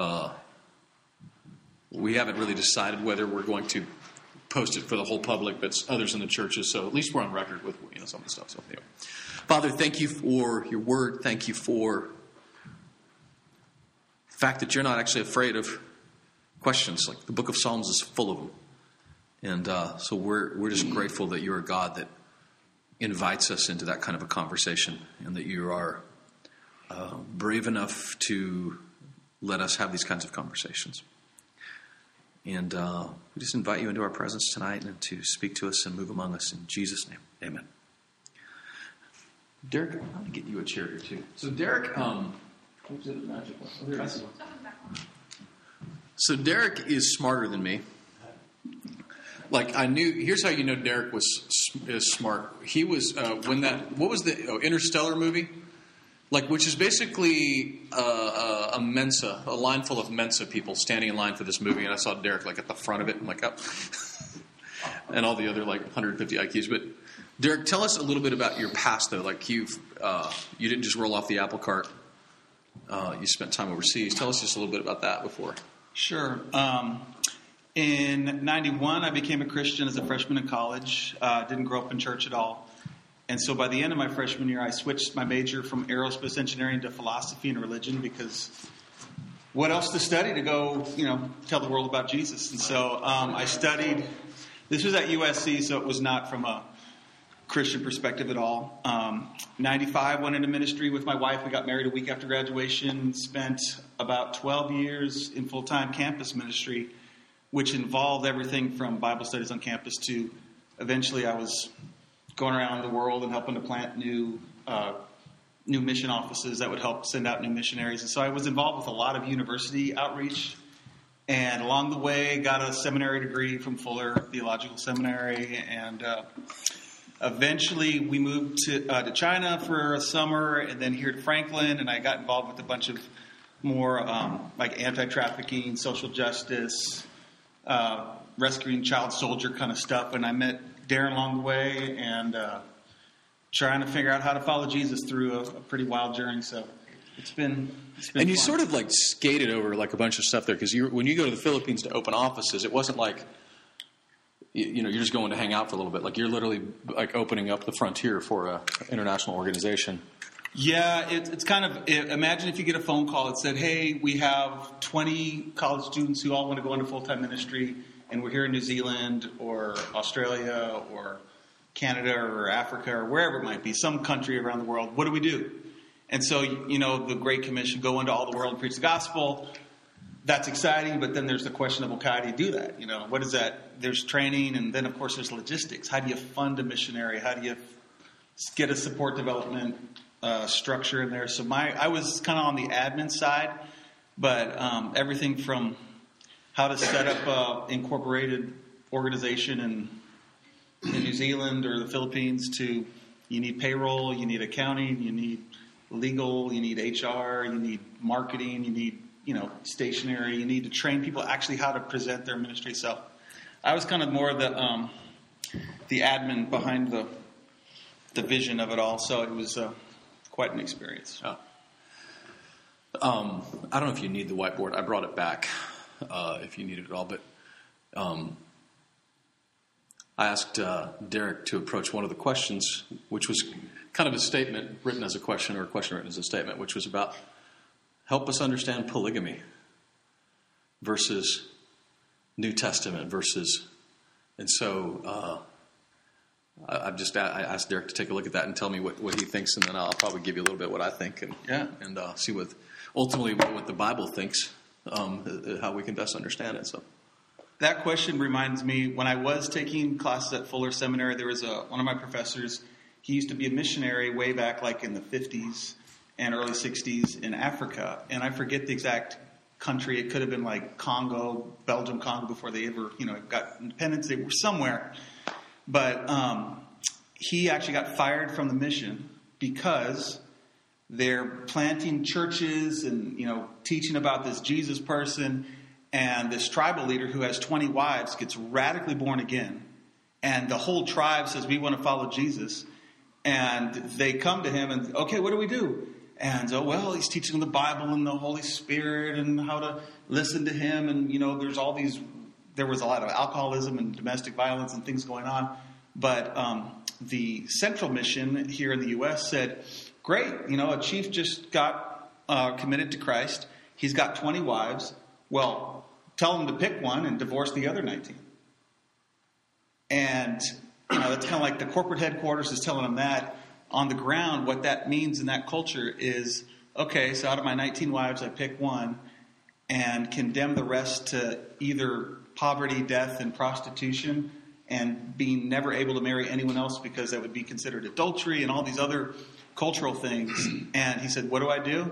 uh, we haven't really decided whether we're going to post it for the whole public, but others in the churches. So at least we're on record with you know some of the stuff. So anyway, Father, thank you for your word. Thank you for the fact that you're not actually afraid of questions. Like the Book of Psalms is full of them, and uh, so we're we're just grateful that you're a God that invites us into that kind of a conversation, and that you are uh, brave enough to let us have these kinds of conversations. And uh, we just invite you into our presence tonight and to speak to us and move among us in Jesus' name. Amen. Derek, I'm going to get you a chair here too. So, Derek, um, so Derek is smarter than me. Like I knew. Here's how you know Derek was is smart. He was uh, when that what was the oh, Interstellar movie? Like which is basically a, a, a, Mensa, a line full of Mensa people standing in line for this movie, and I saw Derek like at the front of it. I'm like, oh, and all the other like 150 IQs. But Derek, tell us a little bit about your past, though. Like you've uh, you didn't just roll off the apple cart. Uh, you spent time overseas. Tell us just a little bit about that before. Sure. Um, in '91, I became a Christian as a freshman in college. Uh, didn't grow up in church at all. And so by the end of my freshman year, I switched my major from aerospace engineering to philosophy and religion because what else to study to go, you know, tell the world about Jesus? And so um, I studied. This was at USC, so it was not from a Christian perspective at all. Um, 95 went into ministry with my wife. We got married a week after graduation. Spent about 12 years in full time campus ministry, which involved everything from Bible studies on campus to eventually I was going around the world and helping to plant new uh, new mission offices that would help send out new missionaries. And so I was involved with a lot of university outreach. And along the way, got a seminary degree from Fuller Theological Seminary, and uh, eventually we moved to uh, to China for a summer, and then here to Franklin. And I got involved with a bunch of more um, like anti-trafficking, social justice, uh, rescuing child soldier kind of stuff. And I met Darren along the way and uh, trying to figure out how to follow Jesus through a, a pretty wild journey. So it's been. It's been and you fun. sort of like skated over like a bunch of stuff there because when you go to the Philippines to open offices, it wasn't like you, you know you're just going to hang out for a little bit. Like you're literally like opening up the frontier for an international organization. Yeah, it, it's kind of. It, imagine if you get a phone call that said, "Hey, we have 20 college students who all want to go into full time ministry and we're here in New Zealand or Australia or Canada or Africa or wherever it might be, some country around the world, what do we do? And so, you know, the Great Commission, go into all the world and preach the gospel. That's exciting, but then there's the question of, okay, how do you do that? You know, what is that? There's training, and then, of course, there's logistics. How do you fund a missionary? How do you get a support development uh, structure in there? So, my I was kind of on the admin side, but um, everything from how to set up an incorporated organization in, in New Zealand or the Philippines to you need payroll, you need accounting, you need legal, you need HR, you need marketing, you need you know stationery, you need to train people actually how to present their ministry. So I was kind of more the um, the admin behind the the vision of it all. So it was uh, quite an experience. Oh. Um, I don't know if you need the whiteboard. I brought it back uh, if you need it at all. But um, I asked uh, Derek to approach one of the questions, which was kind of a statement written as a question or a question written as a statement, which was about help us understand polygamy versus New Testament versus. And so uh, I, have just I asked Derek to take a look at that and tell me what, what he thinks, and then I'll probably give you a little bit what I think, and yeah. and uh, see what ultimately what the Bible thinks um, how we can best understand it. So that question reminds me when I was taking classes at Fuller Seminary, there was a one of my professors. He used to be a missionary way back, like in the 50s and early 60s in Africa, and I forget the exact country. It could have been like Congo, Belgium, Congo before they ever, you know, got independence. They were somewhere, but um, he actually got fired from the mission because they're planting churches and you know teaching about this Jesus person, and this tribal leader who has 20 wives gets radically born again, and the whole tribe says we want to follow Jesus, and they come to him and okay, what do we do? And so, well, he's teaching the Bible and the Holy Spirit and how to listen to him. And, you know, there's all these, there was a lot of alcoholism and domestic violence and things going on. But um, the Central Mission here in the U.S. said, great, you know, a chief just got uh, committed to Christ. He's got 20 wives. Well, tell him to pick one and divorce the other 19. And, you know, that's kind of like the corporate headquarters is telling him that. On the ground, what that means in that culture is okay, so out of my 19 wives, I pick one and condemn the rest to either poverty, death, and prostitution, and being never able to marry anyone else because that would be considered adultery and all these other cultural things. And he said, What do I do?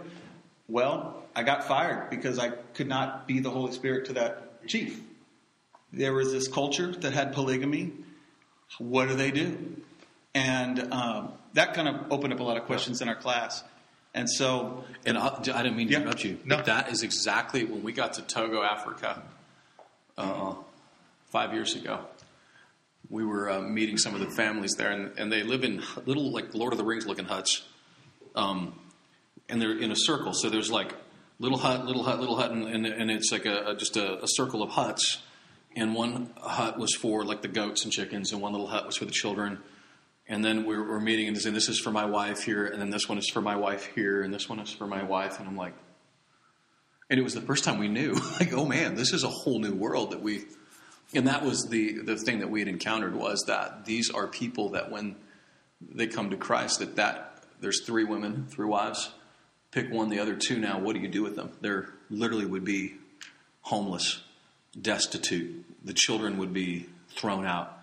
Well, I got fired because I could not be the Holy Spirit to that chief. There was this culture that had polygamy. What do they do? And um, that kind of opened up a lot of questions in our class. And so, And I, I didn't mean to Yeah. interrupt you. No. But that is exactly when we got to Togo, Africa, uh, five years ago. We were uh, meeting some of the families there, and, and they live in little, like Lord of the Rings looking huts. Um, and they're in a circle. So there's like little hut, little hut, little hut, and, and, and it's like a, a just a, a circle of huts. And one hut was for like the goats and chickens, and one little hut was for the children. And then we're, we're meeting and saying, "This is for my wife here," and then this one is for my wife here, and this one is for my wife. And I'm like, and it was the first time we knew, like, oh man, this is a whole new world that we. And that was the the thing that we had encountered was that these are people that when they come to Christ, that that there's three women, three wives. Pick one, the other two. Now, what do you do with them? They're literally would be homeless, destitute. The children would be thrown out.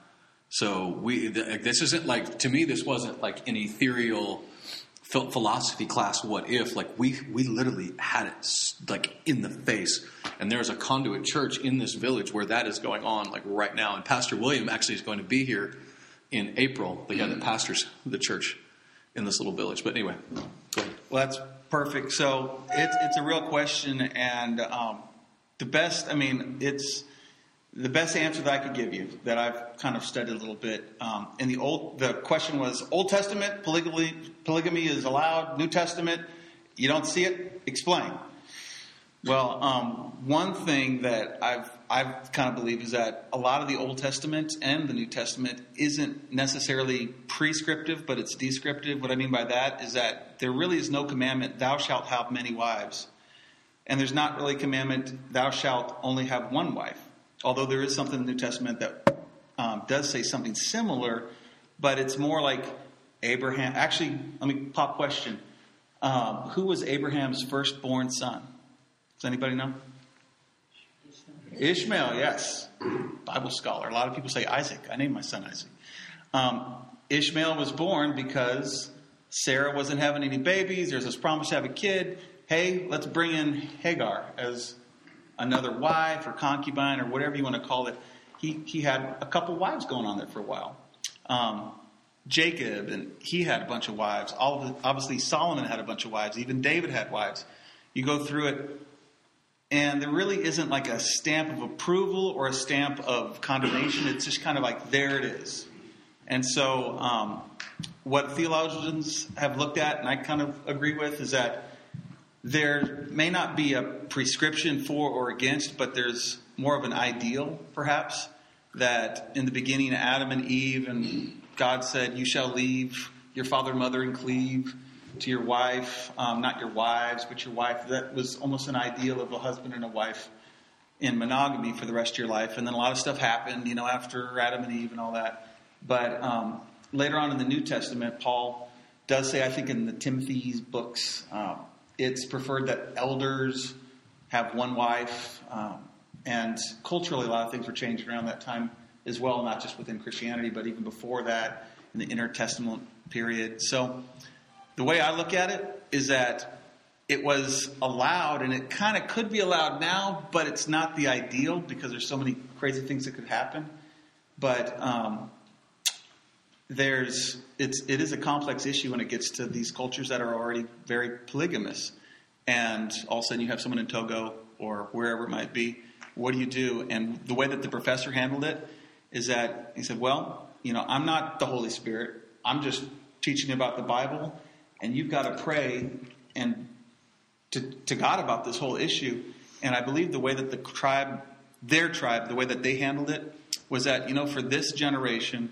So we this isn't like to me. This wasn't like an ethereal philosophy class. What if like we we literally had it like in the face. And there's a conduit church in this village where that is going on like right now. And Pastor William actually is going to be here in April. The guy that pastors the church in this little village. But anyway. Well, that's perfect. So it's it's a real question, and um, the best. I mean, it's the best answer that I could give you that I've kind of studied a little bit. Um, in the old, the question was Old Testament polygamy polygamy is allowed. New Testament, you don't see it. Explain. Well, um, one thing that I've I've kind of believe is that a lot of the Old Testament and the New Testament isn't necessarily prescriptive, but it's descriptive. What I mean by that is that there really is no commandment, "Thou shalt have many wives," and there's not really a commandment, "Thou shalt only have one wife." Although there is something in the New Testament that um, does say something similar, but it's more like Abraham. Actually, let me pop question: um, Who was Abraham's firstborn son? Does anybody know? Ishmael, yes. Bible scholar. A lot of people say Isaac. I named my son Isaac. Um, Ishmael was born because Sarah wasn't having any babies. There's this promise to have a kid. Hey, let's bring in Hagar as another wife or concubine or whatever you want to call it. He, he had a couple wives going on there for a while. Um, Jacob, and he had a bunch of wives. All of the, obviously, Solomon had a bunch of wives. Even David had wives. You go through it, and there really isn't like a stamp of approval or a stamp of condemnation. It's just kind of like there it is. And so, um, what theologians have looked at, and I kind of agree with, is that there may not be a prescription for or against, but there's more of an ideal, perhaps, that in the beginning, Adam and Eve, and God said, You shall leave your father and mother and cleave to your wife, um, not your wives, but your wife. That was almost an ideal of a husband and a wife in monogamy for the rest of your life. And then a lot of stuff happened, you know, after Adam and Eve and all that. But um, later on in the New Testament, Paul does say, I think in the Timothy's books, um, it's preferred that elders have one wife. Um, and culturally, a lot of things were changed around that time as well, not just within Christianity, but even before that in the intertestament period. So the way I look at it is that it was allowed, and it kind of could be allowed now, but it's not the ideal because there's so many crazy things that could happen. But um, there's it's it is a complex issue when it gets to these cultures that are already very polygamous, and all of a sudden you have someone in Togo or wherever it might be. What do you do? And the way that the professor handled it is that he said, "Well, you know, I'm not the Holy Spirit. I'm just teaching about the Bible, and you've got to pray and to, to God about this whole issue. And I believe the way that the tribe, their tribe, the way that they handled it was that, you know, for this generation,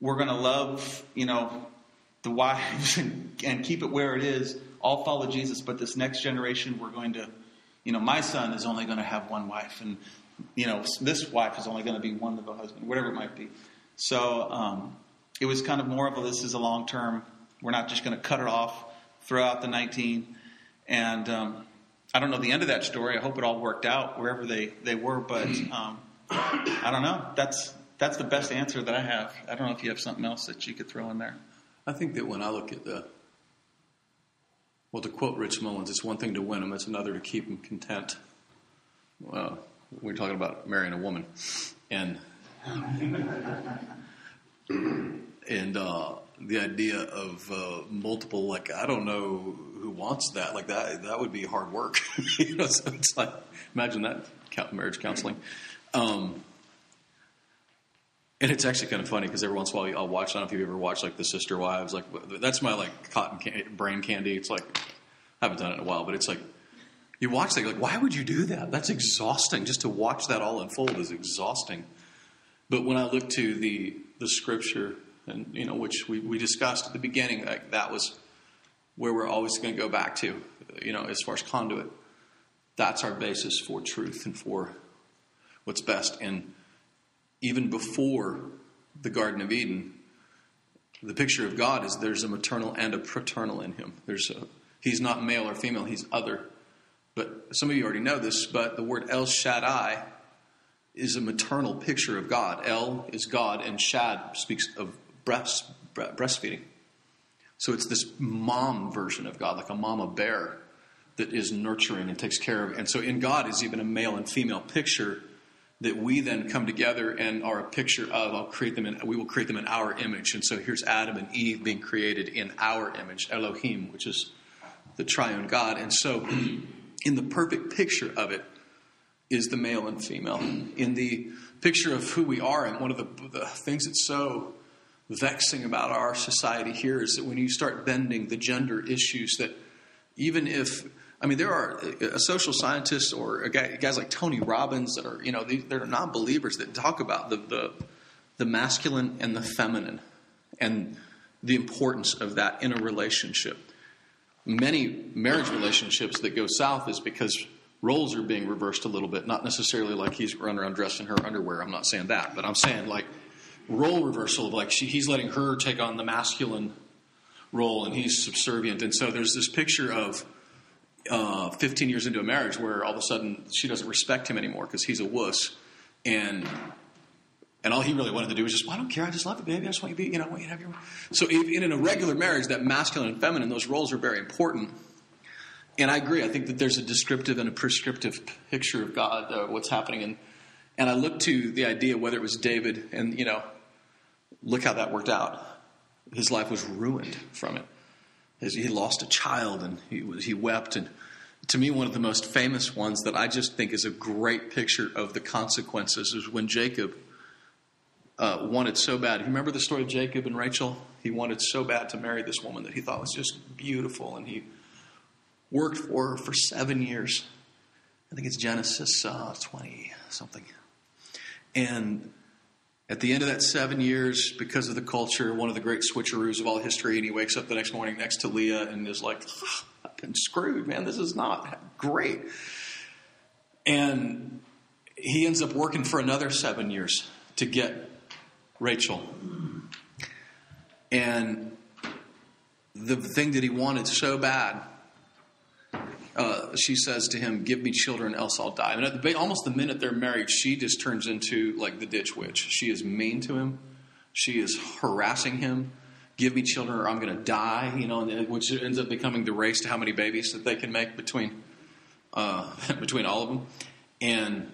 we're going to love, you know, the wives and, and keep it where it is, all follow Jesus. But this next generation, we're going to, you know, my son is only going to have one wife, and you know, this wife is only going to be one of the husband, whatever it might be. So um, it was kind of more of a this is a long term. We're not just going to cut it off, throw out the 19. And um, I don't know the end of that story. I hope it all worked out wherever they, they were, but um, I don't know. That's that's the best answer that I have. I don't know if you have something else that you could throw in there. I think that when I look at the, well, to quote Rich Mullins, it's one thing to win them, it's another to keep them content. Well, we're talking about marrying a woman, and and uh, the idea of uh, multiple, like I don't know who wants that, like that that would be hard work. you know, so it's like imagine that marriage counseling. Um, and it's actually kind of funny because every once in a while I'll watch. I don't know if you've ever watched like the Sister Wives. Like that's my like cotton can- brain candy. It's like I haven't done it in a while, but it's like you watch that. Like, why would you do that? That's exhausting. Just to watch that all unfold is exhausting. But when I look to the the scripture, and you know, which we, we discussed at the beginning, like that was where we're always going to go back to. You know, as far as conduit, that's our basis for truth and for what's best. And even before the Garden of Eden, the picture of God is there's a maternal and a paternal in him. There's a, he's not male or female, he's other. But some of you already know this, but the word El Shaddai is a maternal picture of God. El is God, and Shad speaks of breast, breastfeeding. So it's this mom version of God, like a mama bear that is nurturing and takes care of. And so in God is even a male and female picture that we then come together and are a picture of. I'll create them in. We will create them in our image. And so here's Adam and Eve being created in our image, Elohim, which is the triune God. And so, in the perfect picture of it, is the male and female. In the picture of who we are, and one of the, the things that's so vexing about our society here is that when you start bending the gender issues, that even if I mean, there are uh, social scientists or guys like Tony Robbins that are, you know, they're non-believers that talk about the, the, the masculine and the feminine and the importance of that in a relationship. Many marriage relationships that go south is because roles are being reversed a little bit. Not necessarily like he's running around dressed in her underwear. I'm not saying that, but I'm saying like role reversal of like she, he's letting her take on the masculine role and he's subservient. And so there's this picture of uh, 15 years into a marriage where all of a sudden she doesn't respect him anymore because he's a wuss. And and all he really wanted to do was just, well, I don't care. I just love you, baby. I just want you to be, you know, I want you to have your. So in, in a regular marriage, that masculine and feminine, those roles are very important. And I agree. I think that there's a descriptive and a prescriptive picture of God, uh, what's happening. And, and I look to the idea whether it was David, and, you know, look how that worked out. His life was ruined from it he lost a child and he, he wept. And to me, one of the most famous ones that I just think is a great picture of the consequences is when Jacob uh, wanted so bad. You remember the story of Jacob and Rachel? He wanted so bad to marry this woman that he thought was just beautiful, and he worked for her for seven years. I think it's Genesis uh, 20 something. And at the end of that seven years, because of the culture, one of the great switcheroos of all history, and he wakes up the next morning next to Leah and is like, oh, I've been screwed, man. This is not great. And he ends up working for another seven years to get Rachel. And the thing that he wanted so bad uh, she says to him, "Give me children, else I'll die." And at the, almost the minute they're married, she just turns into like the ditch witch. She is mean to him. She is harassing him. Give me children, or I'm going to die. You know, which ends up becoming the race to how many babies that they can make between uh, between all of them. And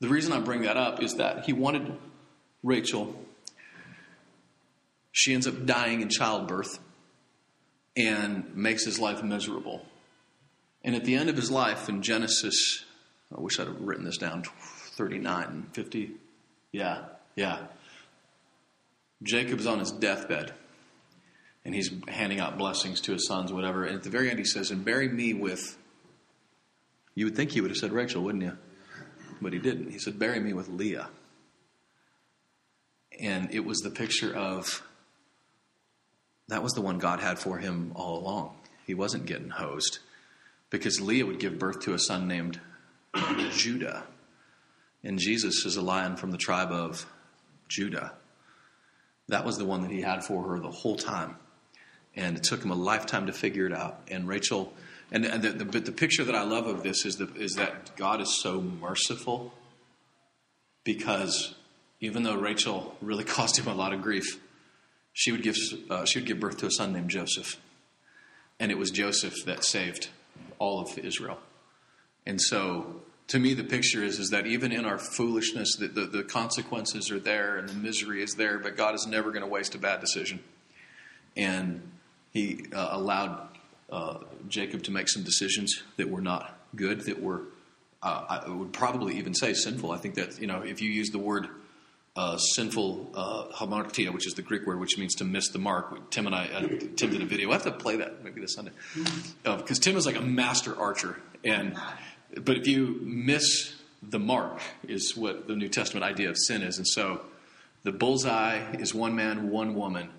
the reason I bring that up is that he wanted Rachel. She ends up dying in childbirth and makes his life miserable. And at the end of his life in Genesis, I wish I'd have written this down 39, 50. Yeah, yeah. Jacob's on his deathbed. and he's handing out blessings to his sons, whatever. And at the very end, he says, "And bury me with." You would think he would have said Rachel, wouldn't you? But he didn't. He said, "Bury me with Leah." And it was the picture of that was the one God had for him all along. He wasn't getting hosed because Leah would give birth to a son named Judah. And Jesus is a lion from the tribe of Judah. That was the one that he had for her the whole time. And it took him a lifetime to figure it out. And Rachel, and, and the, the, but the picture that I love of this is, the, is that God is so merciful because even though Rachel really caused him a lot of grief, she would give, uh, she would give birth to a son named Joseph. And it was Joseph that saved all of Israel. And so, to me, the picture is, is that even in our foolishness, the, the, the consequences are there and the misery is there, but God is never going to waste a bad decision. And He uh, allowed uh, Jacob to make some decisions that were not good, that were, uh, I would probably even say sinful. I think that, you know, if you use the word uh, sinful uh, hamartia, which is the Greek word which means to miss the mark. Tim and I, uh, Tim did a video. We'll have to play that maybe this Sunday because uh, Tim is like a master archer, and but if you miss the mark, is what the New Testament idea of sin is, and so the bullseye is one man, one woman,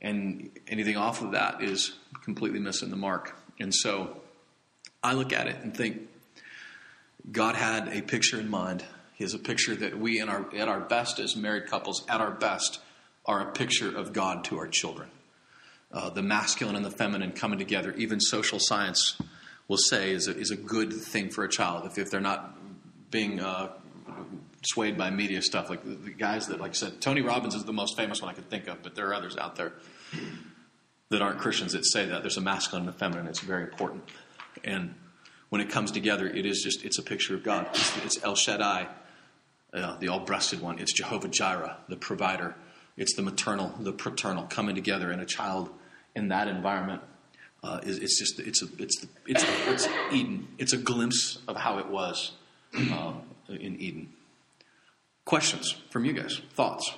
and anything off of that is completely missing the mark. And so I look at it and think God had a picture in mind has a picture that we, in our, at our best as married couples, at our best, are a picture of God to our children. Uh, the masculine and the feminine coming together, even social science will say, is a, is a good thing for a child if, if they're not being uh, swayed by media stuff. Like the, the, guys that, like I said, Tony Robbins is the most famous one I could think of, but there are others out there that aren't Christians that say that. There's a masculine and a feminine. It's very important. And when it comes together, it is just, it's a picture of God. It's, it's El Shaddai uh, the all-breasted one. It's Jehovah Jireh, the provider. It's the maternal, the paternal coming together in a child in that environment. Uh, it's just it's a, it's it's it's Eden. It's a glimpse of how it was uh, in Eden. Questions from you guys? Thoughts?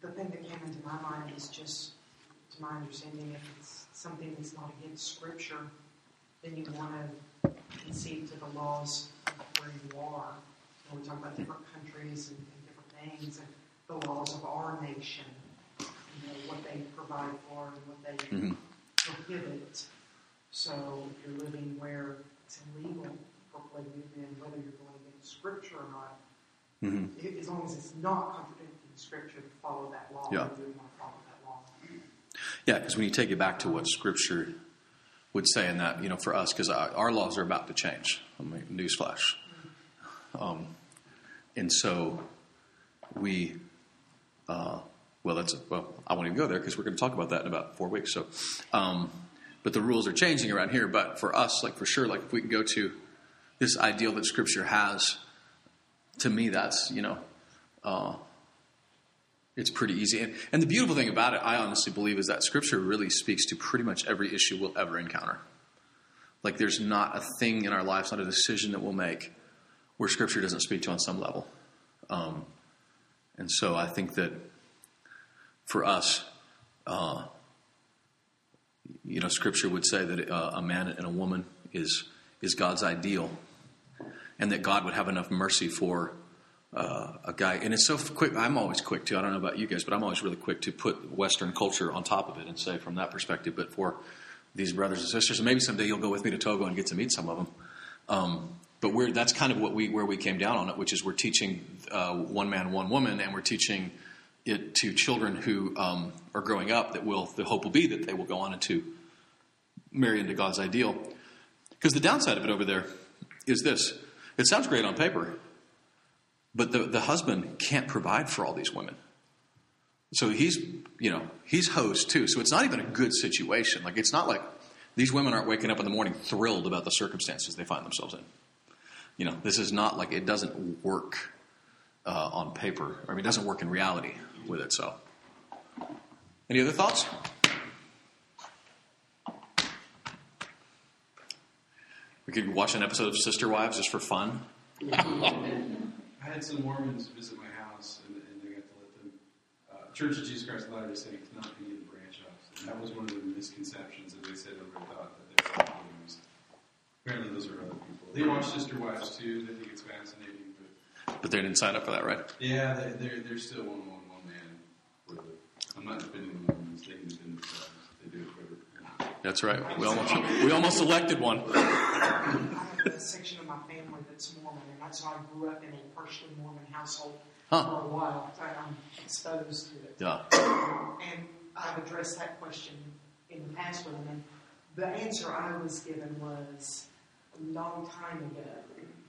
The thing that came into my mind is just, to my understanding, if it's something that's not against Scripture, then you want to concede to the laws where you are. When we talk about different countries and, and different things and the laws of our nation, you know, what they provide for and what they mm-hmm. prohibit. So if you're living where it's illegal for polygamy, then whether you're going against Scripture or not, mm-hmm. as long as it's not contradicting Scripture, to follow that law. Yeah. Yeah, because when you take it back to what Scripture would say in that, you know, for us, because our laws are about to change. I mean, newsflash. Um, and so we, uh, well, that's well, I won't even go there because we're going to talk about that in about four weeks. So, um, but the rules are changing around here. But for us, like for sure, like if we can go to this ideal that Scripture has, to me, that's you know, uh, it's pretty easy. And, and the beautiful thing about it, I honestly believe, is that Scripture really speaks to pretty much every issue we'll ever encounter. Like there's not a thing in our lives, not a decision that we'll make where Scripture doesn't speak to on some level. Um, and so I think that for us, uh, you know, Scripture would say that uh, a man and a woman is is God's ideal, and that God would have enough mercy for uh, a guy. And it's so quick. I'm always quick to. I don't know about you guys, but I'm always really quick to put Western culture on top of it and say from that perspective. But for these brothers and sisters, and maybe someday you'll go with me to Togo and get to meet some of them. Um, but we're, that's kind of what we, where we came down on it, which is we're teaching uh, one man, one woman, and we're teaching it to children who um, are growing up that will, the hope will be that they will go on into marry into God's ideal. Because the downside of it over there is this it sounds great on paper, but the, the husband can't provide for all these women. So he's, you know, he's host too. So it's not even a good situation. Like, it's not like these women aren't waking up in the morning thrilled about the circumstances they find themselves in you know, this is not like it doesn't work uh, on paper. I mean, it doesn't work in reality with it. So, any other thoughts? We could watch an episode of Sister Wives just for fun. I had some Mormons visit my house, and, and I got to let them uh, Church of Jesus Christ of Latter-day Saints, not any of the branch offs. And that was one of the misconceptions that they said everybody thought that they were all Williams. Apparently, those are other people. They watch Sister Wives too. They think it's fascinating, but But they didn't sign up for that, right? yeah, they, they're they're still one one one man. With. I'm not defending the Mormons. They can defend themselves. They do it for every- That's right. We almost we almost elected one. I have a section of my family that's Mormon, and why I grew up in a partially Mormon household Huh. for a while. So I'm exposed to it. Yeah. And I've addressed that question in the past with them, and the answer I was given was a long time ago.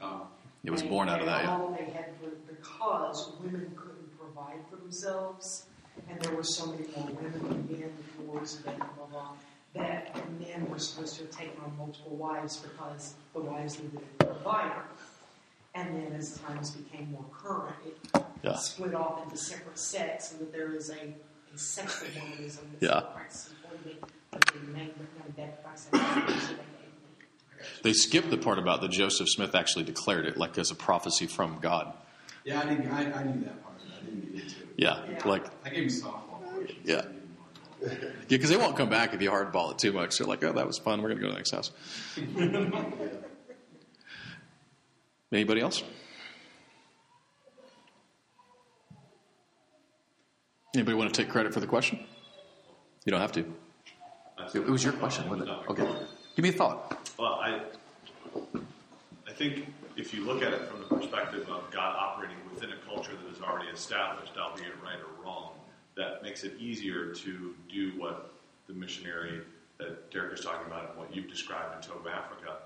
Uh, It was And- born out of that. Yeah. all they had because women couldn't provide for themselves, and there were so many more women than men, wars, and blah blah blah. That men were supposed to have taken on multiple wives because the wives needed a provider. And then as times became more current, it Yeah. split off into separate sects, and that there is a, a sect of Mormonism that's Yeah. practices polygamy, but they make but that practice they gave me. They skipped the part about that Joseph Smith actually declared it like as a prophecy from God. yeah, I didn't. I, I knew that part. but I didn't get into it. Yeah. Yeah. Like I gave you softball. Yeah. I didn't want to- yeah, because they won't come back if you hardball it too much. They're like, oh, that was fun. We're gonna go to the next house. Anybody else? Anybody want to take credit for the question? You don't have to. It it was your question, wasn't it? Okay. Give me a thought. Well, I, I think if you look at it from the perspective of God operating within a culture that is already established, albeit right or wrong, that makes it easier to do what the missionary that Derek is talking about and what you've described in Togo, Africa,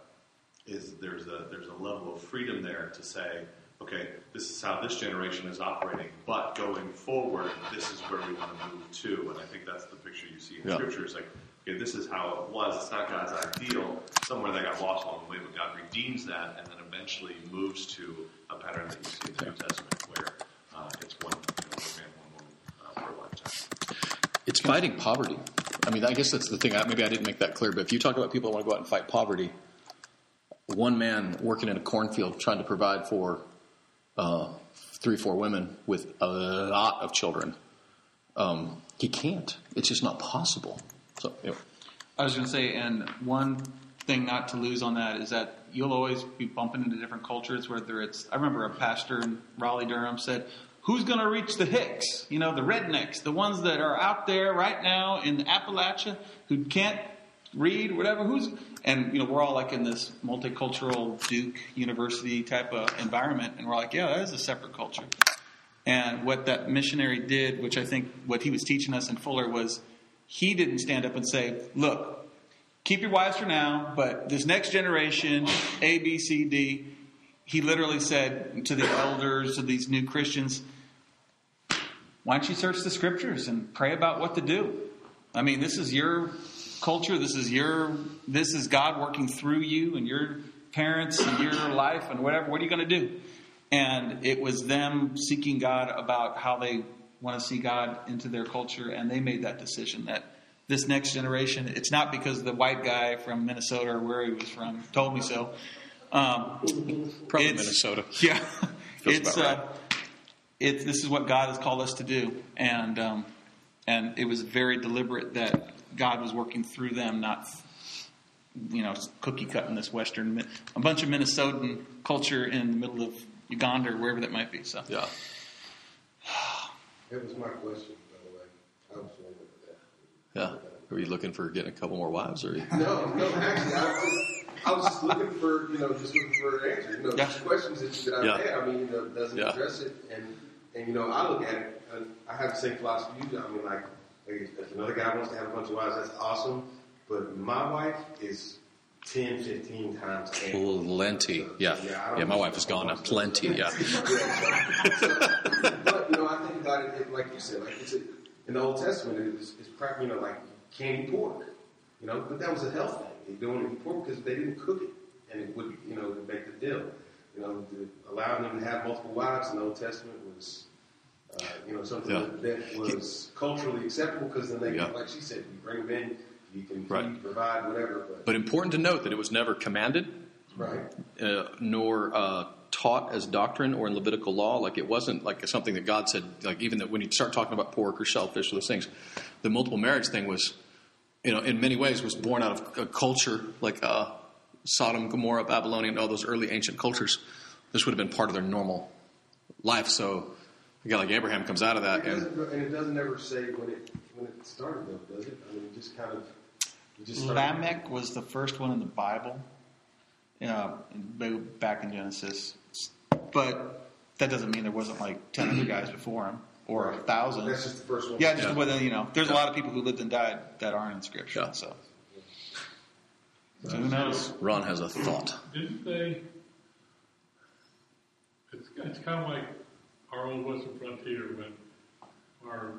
is there's a there's a level of freedom there to say, okay, this is how this generation is operating, but going forward, this is where we want to move to. And I think that's the picture you see in Yeah. Scripture. It's like, okay, this is how it was. It's not God's ideal. Somewhere that got lost along the way, but God redeems that and then eventually moves to a pattern that you see in the New Testament where uh, it's one, you know, man, one woman uh, for a lifetime. It's fighting poverty. I mean, I guess that's the thing. I- Maybe I didn't make that clear, but if you talk about people who want to go out and fight poverty, one man working in a cornfield trying to provide for uh, three, four women with a lot of children, um, he can't. It's just not possible. So, know, I was going to say, and one thing not to lose on that is that you'll always be bumping into different cultures. Whether it's, I remember a pastor in Raleigh, Durham said, "Who's going to reach the Hicks? You know, the rednecks, the ones that are out there right now in the Appalachia who can't read, whatever. Who's?" And you know, we're all like in this multicultural Duke University type of environment, and we're like, "Yeah, that is a separate culture." And what that missionary did, which I think what he was teaching us in Fuller was he didn't stand up and say, look, keep your wives for now, but this next generation, A, B, C, D, he literally said to the elders, to these new Christians, why don't you search the scriptures and pray about what to do? I mean, this is your culture. This is your, this is God working through you and your parents and your life and whatever. What are you going to do? And it was them seeking God about how they want to see God into their culture, and they made that decision that this next generation, it's not because the white guy from Minnesota or where he was from told me so. Um, probably Minnesota. yeah, it's about uh, it's this is what God has called us to do, and um, and it was very deliberate that God was working through them, not you know cookie cutting this Western a bunch of Minnesotan culture in the middle of Uganda or wherever that might be. So Yeah. That was my question, by the way. I was wondering about Yeah. Are you looking for getting a couple more wives, or? that. No, no, actually, I was, I was just looking for, you know, just looking for an answer. You know, Yeah. just questions that, that I've Yeah. had. I mean, you know, it doesn't Yeah. address it, and and you know, I look at it. I have the same philosophy you do. I mean, like, if another guy wants to have a bunch of wives, that's awesome. But my wife is 10, 15 times. Plenty. Yeah. I Yeah, my wife has gone up plenty. Yeah. but you know, I think about it, like you said, like it's a, in the Old Testament, it was, it's practically, you know, like can't eat pork, you know, but that was a health thing. They don't eat pork because they didn't cook it, and it would, you know, make the deal. You know, the, allowing them to have multiple wives in the Old Testament was, uh, you know, something Yeah. that, that was culturally acceptable because then they, Yeah. like she said, you bring them in, you can feed, Right. provide, whatever. But, But important to note that it was never commanded, right, uh, nor uh, taught as doctrine or in Levitical law. Like it wasn't like something that God said. Like even that when you start talking about pork or shellfish or those things, the multiple marriage thing was, you know, in many ways was born out of a culture like uh, Sodom, Gomorrah, Babylonian, all those early ancient cultures. This would have been part of their normal life. So a guy like Abraham comes out of that, It and and it doesn't ever say when it when it started though, does it? I mean, it just kind of you just Lamech was the first one in the Bible, you know, back in Genesis. But that doesn't mean there wasn't like ten other guys before him or a thousand. That's just the first one. Yeah, just Yeah. whether you know, there's a lot of people who lived and died that aren't in Scripture. Yeah. So, so who knows? Ron has a thought. Didn't they? It's, it's kind of like our old western frontier when our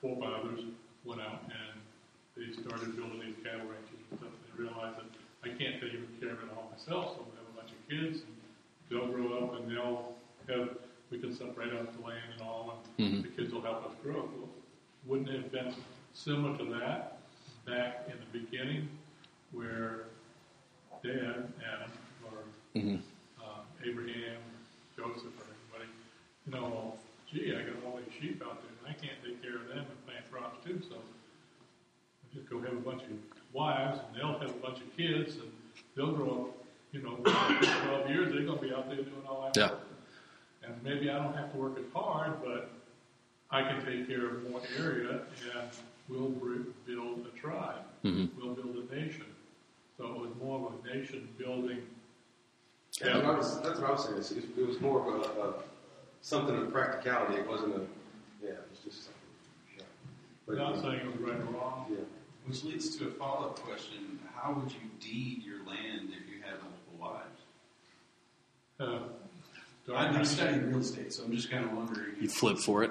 forefathers went out and they started building these cattle ranches and stuff. They realized that I can't take even care of it all myself, so we have a bunch of kids and they'll grow up and they'll have, we can separate out the land and all and Mhm. the kids will help us grow. Well, wouldn't it have been similar to that back in the beginning where Dad, Adam, or hmm uh, Abraham, Joseph, or you know, gee, I got all these sheep out there, and I can't take care of them and plant crops too, so I just go have a bunch of wives, and they'll have a bunch of kids, and they'll grow up, you know, 12 years, they're going to be out there doing all that Yeah. work. And maybe I don't have to work as hard, but I can take care of more area, and we'll re- build a tribe. Mhm. We'll build a nation. So it was more of a nation building That's what I was, that's what I was saying. It, it was more of a, a something of practicality. It wasn't a yeah. It was just something. Yeah. But, Not saying it was right or wrong. yeah. Which leads to a follow up question: How would you deed your land if you had multiple wives? Uh, I'm not studying real estate, so I'm just kind of wondering. You flip for it.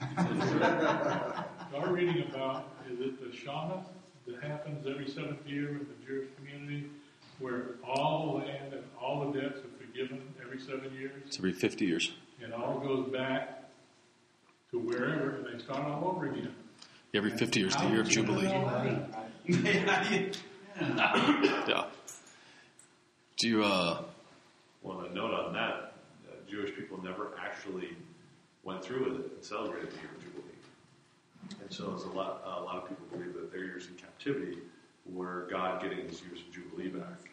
Start reading about is it the Shana that happens every seventh year in the Jewish community, where all the land and all the debts are forgiven every seven years, It's every 50 years. And all goes back to wherever, and they start all over again. Every 50 years, the year of Jubilee. yeah. Yeah. Do you, uh, Well, a note on that: uh, Jewish people never actually went through with it and celebrated the year of Jubilee. And so, it's a lot. A lot of people believe that their years in captivity were God getting His years of Jubilee back.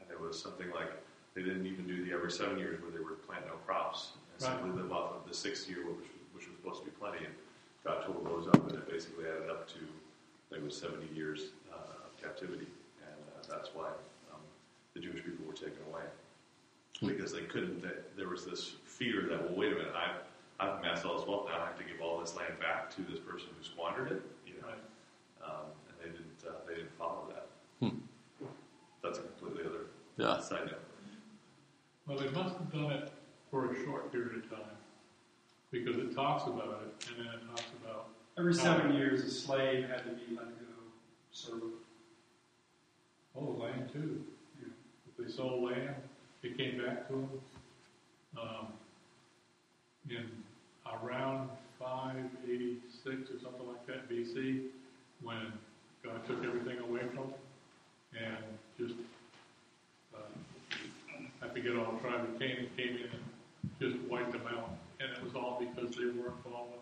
And it was something like they didn't even do the every seven years where they would plant no crops and Right. simply live off of the sixth year, which, which was supposed to be plenty. And God totaled those up, and it basically added up to I think it was 70 years uh, of captivity, and uh, that's why um, the Jewish people were taken away because they couldn't. They, there was this fear that well, wait a minute, I've I've amassed all this wealth now, I have to give all this land back to this person who squandered it, you know, Right. um, and they didn't uh, they didn't follow that. Hmm. That's a completely other Yeah. side note. Well, they must have done it for a short period of time, because it talks about it, and then it talks about Every seven years, a slave had to be let go, serve. Oh, land too. If they sold land, it came back to them. Um, in around 586 or something like that BC, when God took everything away from them and just, uh, I forget all the tribe of Canaan came in and just wiped them out. And it was all because they weren't following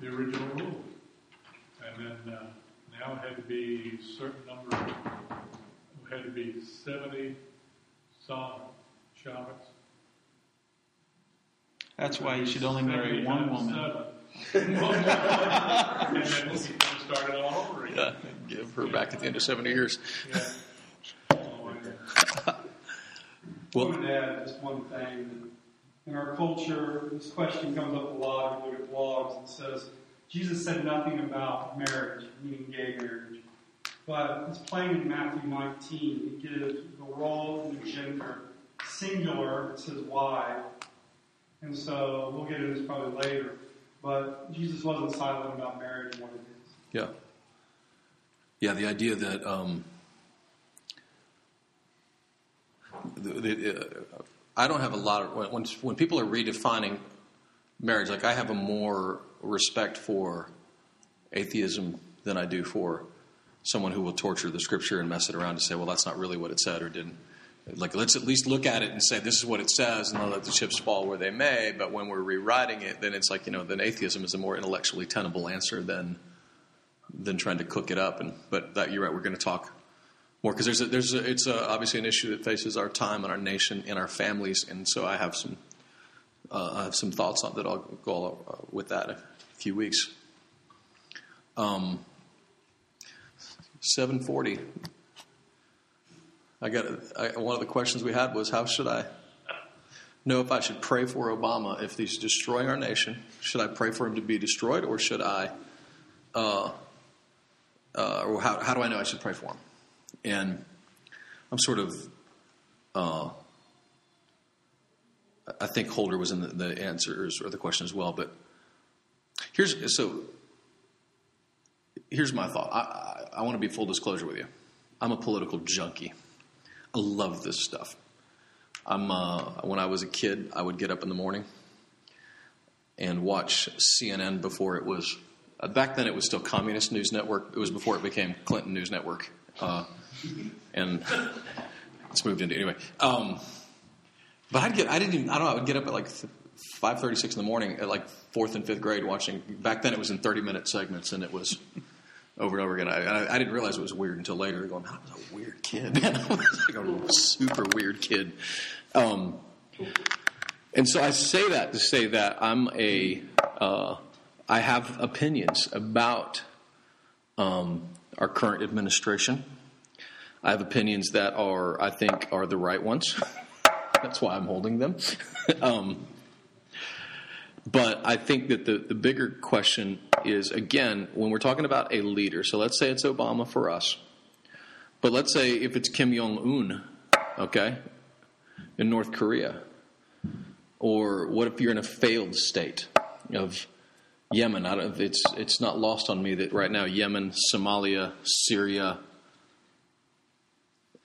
the original rules. And then uh, now it had to be a certain number of it had to be 70 some Shabbats. That's why you should only marry one woman. and then started all over again. yeah, give her back at the end of 70 years? Yeah. Oh, I- I Well, wanted to add just one thing. In our culture, this question comes up a lot. You look at blogs, it says, Jesus said nothing about marriage, meaning gay marriage. But it's plain in Matthew 19. It gives the role and the gender singular. It says wife. And so we'll get into this probably later. But Jesus wasn't silent about marriage and what it is. yeah. Yeah, the idea that um, the, the, uh, Uh, I don't have a lot of when when people are redefining marriage, like I have a more respect for atheism than I do for someone who will torture the scripture and mess it around to say, well, that's not really what it said or didn't. Like, let's at least look at it and say this is what it says, and let the chips fall where they may. But when we're rewriting it, then it's like you know, then atheism is a more intellectually tenable answer than than trying to cook it up. And but that you're right, we're going to talk more because there's a, there's a, it's a, obviously an issue that faces our time and our nation and our families, and so I have some uh, I have some thoughts on that. I'll go uh, with that a few weeks. Um, seven forty. I got one of the questions we had was how should I know if I should pray for Obama if he's destroying our nation? Should I pray for him to be destroyed, or should I? Uh, uh, or how, how do I know I should pray for him? And I'm sort of, uh, I think Holder was in the, the answers or the question as well. But here's so. Here's my thought. I, I, I want to be full disclosure with you. I'm a political junkie. I love this stuff. I'm uh, when I was a kid, I would get up in the morning and watch CNN before it was. Uh, back then, it was still Communist News Network. It was before it became Clinton News Network, uh, and it's moved into anyway. Um, but I'd get. I didn't. Even, I don't know. I would get up at like five thirty six in the morning at like fourth and fifth grade watching. Back then, it was in thirty minute segments, and it was over and over again. I, I, I didn't realize it was weird until later. Going, I was a weird kid. I was like a super weird kid. Um, and so I say that to say that I'm a. Uh, I have opinions about um, our current administration. I have opinions that are, I think, are the right ones. That's why I'm holding them. um, but I think that the, the bigger question is again, when we're talking about a leader, so let's say it's Obama for us, but let's say if it's Kim Jong un, okay, in North Korea, or what if you're in a failed state of Yemen? I don't, it's, it's not lost on me that right now Yemen, Somalia, Syria,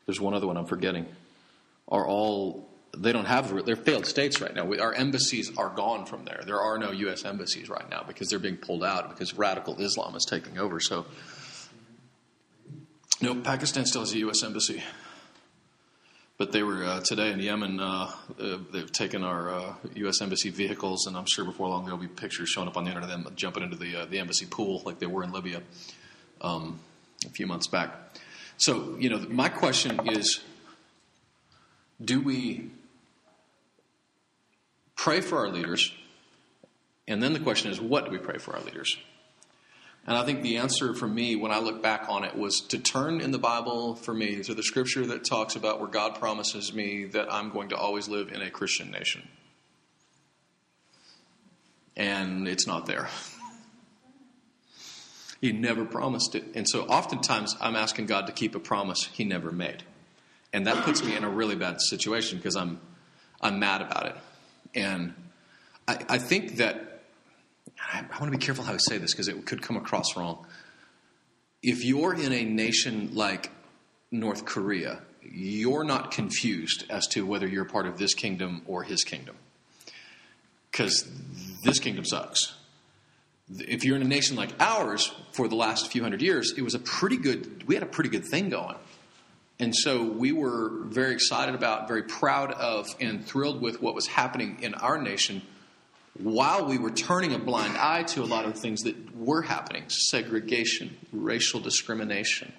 there's one other one I'm forgetting, are all they don't have they're failed states right now. We, our embassies are gone from there. There are no U.S. embassies right now because they're being pulled out because radical Islam is taking over. So, no, Pakistan still has a U.S. embassy, but they were uh, today in Yemen. Uh, uh, they've taken our U.S. Uh, embassy vehicles, and I'm sure before long there'll be pictures showing up on the internet of them jumping into the uh, the embassy pool like they were in Libya um, a few months back. So, you know, my question is do we pray for our leaders? And then the question is, what do we pray for our leaders? And I think the answer for me, when I look back on it, was to turn in the Bible for me to the scripture that talks about where God promises me that I'm going to always live in a Christian nation. And it's not there. He never promised it. And so oftentimes I'm asking God to keep a promise he never made. And that puts me in a really bad situation because I'm, I'm mad about it. And I, I think that, I, I want to be careful how I say this because it could come across wrong. If you're in a nation like North Korea, you're not confused as to whether you're part of this kingdom or his kingdom. Because this kingdom sucks. If you're in a nation like ours, for the last few hundred years, it was a pretty good, we had a pretty good thing going. And so we were very excited about, very proud of, and thrilled with what was happening in our nation while we were turning a blind eye to a lot of things that were happening segregation, racial discrimination,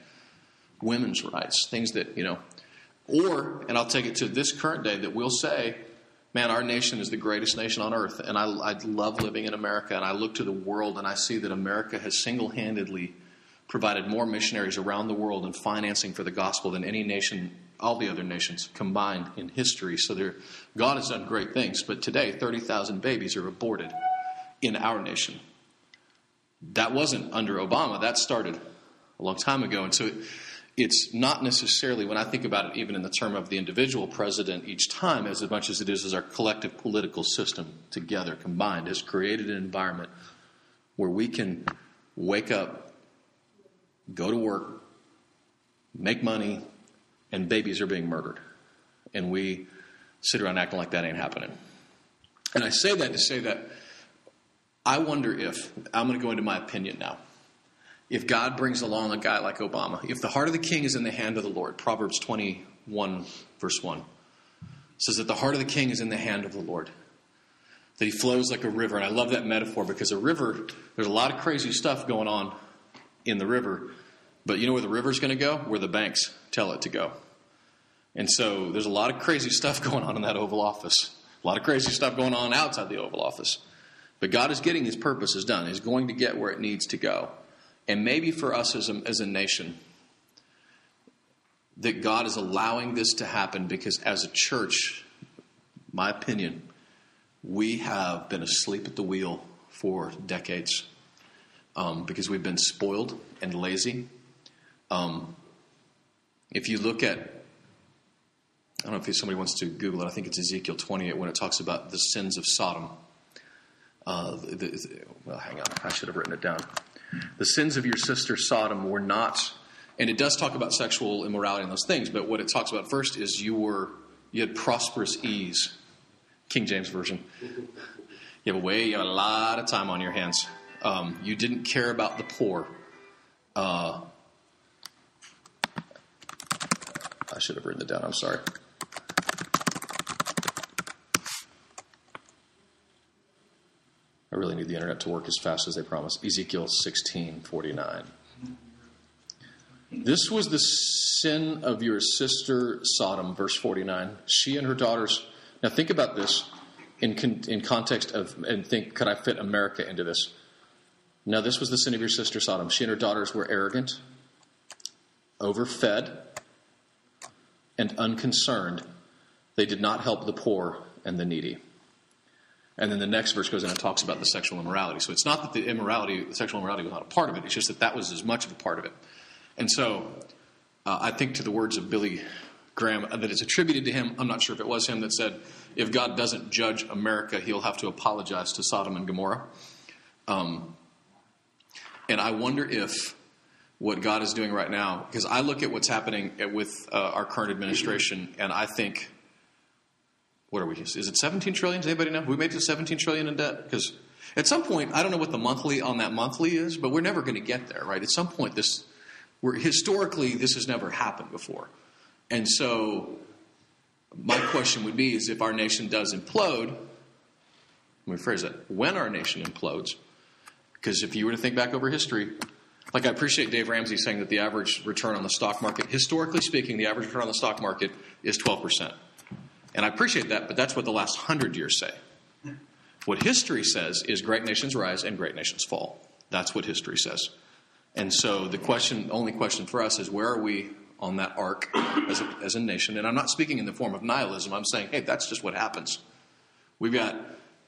women's rights, things that, you know, or, and I'll take it to this current day, that we'll say, man, our nation is the greatest nation on earth, and I, I love living in America, and I look to the world and I see that America has single handedly provided more missionaries around the world and financing for the gospel than any nation, all the other nations combined in history. So God has done great things. But today, 30,000 babies are aborted in our nation. That wasn't under Obama. That started a long time ago. And so it's not necessarily, when I think about it, even in the term of the individual president each time, as much as it is as our collective political system together, combined, has created an environment where we can wake up go to work, make money, and babies are being murdered. And we sit around acting like that ain't happening. And I say that to say that I wonder if, I'm going to go into my opinion now, if God brings along a guy like Obama, if the heart of the king is in the hand of the Lord, Proverbs 21, verse 1. Says that the heart of the king is in the hand of the Lord. That he flows like a river. And I love that metaphor because a river, there's a lot of crazy stuff going on in the river. But you know where the river's going to go? Where the banks tell it to go. And so there's a lot of crazy stuff going on in that Oval Office. A lot of crazy stuff going on outside the Oval Office. But God is getting his purposes done. He's going to get where it needs to go. And maybe for us as a, as a nation, that God is allowing this to happen because as a church, my opinion, we have been asleep at the wheel for decades um, because we've been spoiled and lazy. Um, if you look at, I don't know if somebody wants to Google it, I think it's Ezekiel 28 when it talks about the sins of Sodom. Uh, the, the, well, hang on, I should have written it down. The sins of your sister Sodom were not and it does talk about sexual immorality and those things, but what it talks about first is you were you had prosperous ease. King James Version. You have a way, you have a lot of time on your hands. Um, you didn't care about the poor. Uh, I should have written it down. I'm sorry. I really need the internet to work as fast as they promised. Ezekiel 16 49. This was the sin of your sister Sodom, verse 49. She and her daughters. Now think about this in, in context of, and think, could I fit America into this? Now, this was the sin of your sister Sodom. She and her daughters were arrogant, overfed, and unconcerned. They did not help the poor and the needy. And then the next verse goes in and talks about the sexual immorality. So it's not that the immorality, the sexual immorality was not a part of it. It's just that that was as much of a part of it. And so uh, I think to the words of Billy Graham uh, that it's attributed to him. I'm not sure if it was him that said, if God doesn't judge America, he'll have to apologize to Sodom and Gomorrah. Um, and I wonder if what God is doing right now, because I look at what's happening with uh, our current administration, and I think, what are we? Is it 17 trillion? Does anybody know? We made it to 17 trillion in debt? Because at some point, I don't know what the monthly on that monthly is, but we're never going to get there, right? At some point, this where historically this has never happened before. And so my question would be is if our nation does implode, let me phrase it, when our nation implodes, because if you were to think back over history, like I appreciate Dave Ramsey saying that the average return on the stock market, historically speaking, the average return on the stock market is 12%. And I appreciate that, but that's what the last hundred years say. What history says is great nations rise and great nations fall. That's what history says. And so the question, only question for us is where are we on that arc as a, as a nation? And I'm not speaking in the form of nihilism. I'm saying, hey, that's just what happens. We've got,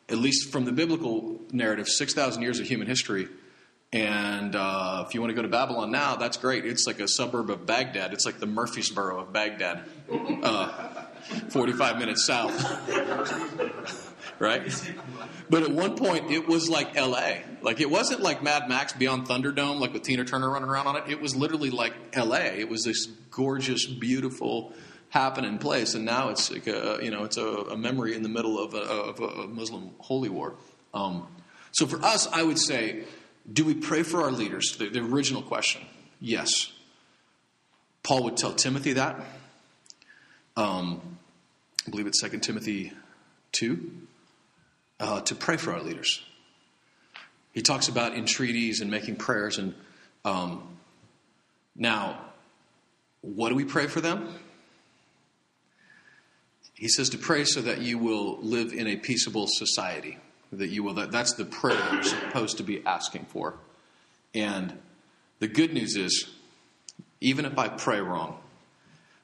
at least from the biblical narrative, 6,000 years of human history. And uh, if you want to go to Babylon now, that's great. It's like a suburb of Baghdad. It's like the Murfreesboro of Baghdad, uh, 45 minutes south. right? But at one point, it was like L.A. Like it wasn't like Mad Max Beyond Thunderdome, like with Tina Turner running around on it. It was literally like L.A. It was this gorgeous, beautiful, happening place, and now it's like a, you know it's a, a memory in the middle of a, of a Muslim holy war. Um, so for us, I would say, do we pray for our leaders? The, the original question, yes. Paul would tell Timothy that. Um, I believe it's 2 Timothy 2 uh, to pray for our leaders. He talks about entreaties and making prayers. And um, now, what do we pray for them? He says to pray so that you will live in a peaceable society. That you will. That, that's the prayer you're supposed to be asking for. And the good news is, even if I pray wrong,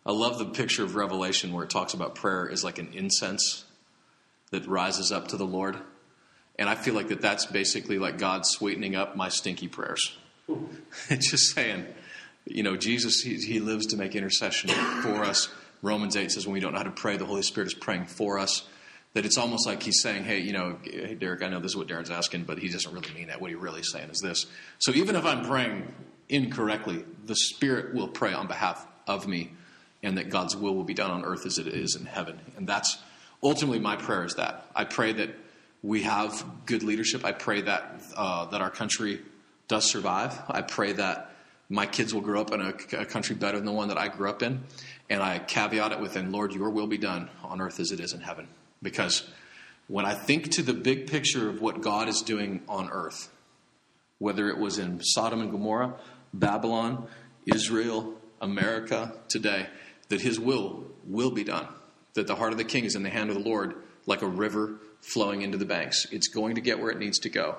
I love the picture of Revelation where it talks about prayer is like an incense that rises up to the Lord. And I feel like that that's basically like God sweetening up my stinky prayers. it's just saying, you know, Jesus, he, he lives to make intercession for us. Romans 8 says when we don't know how to pray, the Holy Spirit is praying for us. That it's almost like he's saying, hey, you know, hey, Derek, I know this is what Darren's asking, but he doesn't really mean that. What he's really saying is this. So even if I'm praying incorrectly, the Spirit will pray on behalf of me, and that God's will will be done on earth as it is in heaven. And that's ultimately, my prayer is that. I pray that we have good leadership. I pray that, uh, that our country does survive. I pray that my kids will grow up in a, a country better than the one that I grew up in. And I caveat it with, and Lord, your will be done on earth as it is in heaven. Because when I think to the big picture of what God is doing on earth, whether it was in Sodom and Gomorrah, Babylon, Israel, America today, that his will will be done. That the heart of the king is in the hand of the Lord like a river flowing into the banks. It's going to get where it needs to go.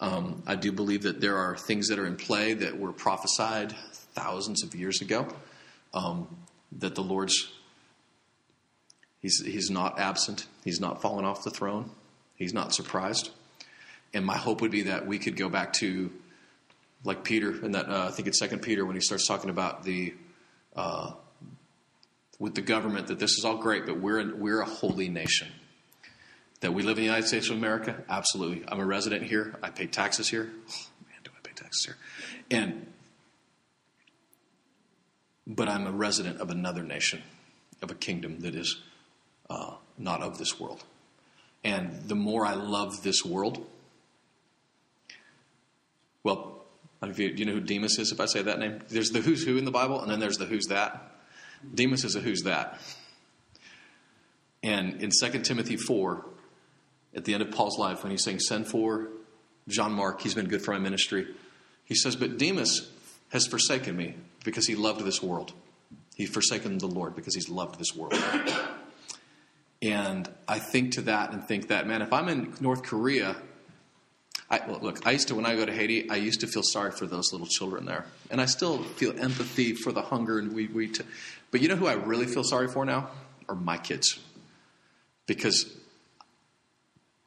Um, I do believe that there are things that are in play that were prophesied thousands of years ago. Um, that the Lord's he's he's not absent. He's not fallen off the throne. He's not surprised. And my hope would be that we could go back to like Peter and that uh, I think it's Second Peter when he starts talking about the uh, with the government that this is all great, but we're we're a holy nation. That we live in the United States of America, absolutely. I'm a resident here. I pay taxes here. Oh, man, do I pay taxes here? And but I'm a resident of another nation, of a kingdom that is uh, not of this world. And the more I love this world, well, do you know who Demas is if I say that name? There's the who's who in the Bible, and then there's the who's that. Demas a who's that. And in 2 Timothy 4, at the end of Paul's life, when he's saying, Send for John Mark, he's been good for my ministry, he says, But Demas has forsaken me because he loved this world. He's forsaken the Lord because he's loved this world. and I think to that and think that, man, if I'm in North Korea, I, look, I used to, when I go to Haiti, I used to feel sorry for those little children there. And I still feel empathy for the hunger. And we, we t- but you know who I really feel sorry for now? Are my kids. Because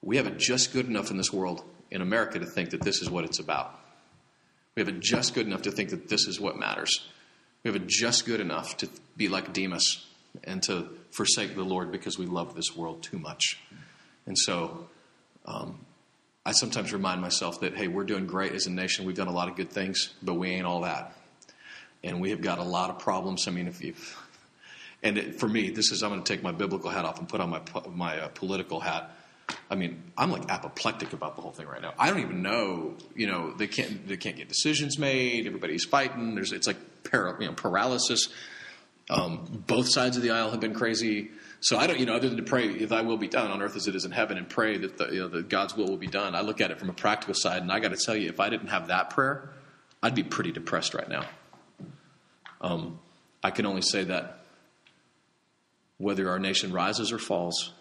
we have it just good enough in this world, in America, to think that this is what it's about. We have it just good enough to think that this is what matters. We have it just good enough to be like Demas and to forsake the Lord because we love this world too much. And so um, I sometimes remind myself that, hey, we're doing great as a nation. We've done a lot of good things, but we ain't all that. And we have got a lot of problems. I mean, if you and it, for me, this is I'm going to take my biblical hat off and put on my my uh, political hat. I mean, I'm like apoplectic about the whole thing right now. I don't even know. You know, they can't they can't get decisions made. Everybody's fighting. There's it's like para, you know, paralysis. Um, both sides of the aisle have been crazy. So I don't, you know, other than to pray, if Thy will be done on earth as it is in heaven, and pray that the, you know, that God's will will be done. I look at it from a practical side, and I got to tell you, if I didn't have that prayer, I'd be pretty depressed right now. Um, I can only say that whether our nation rises or falls,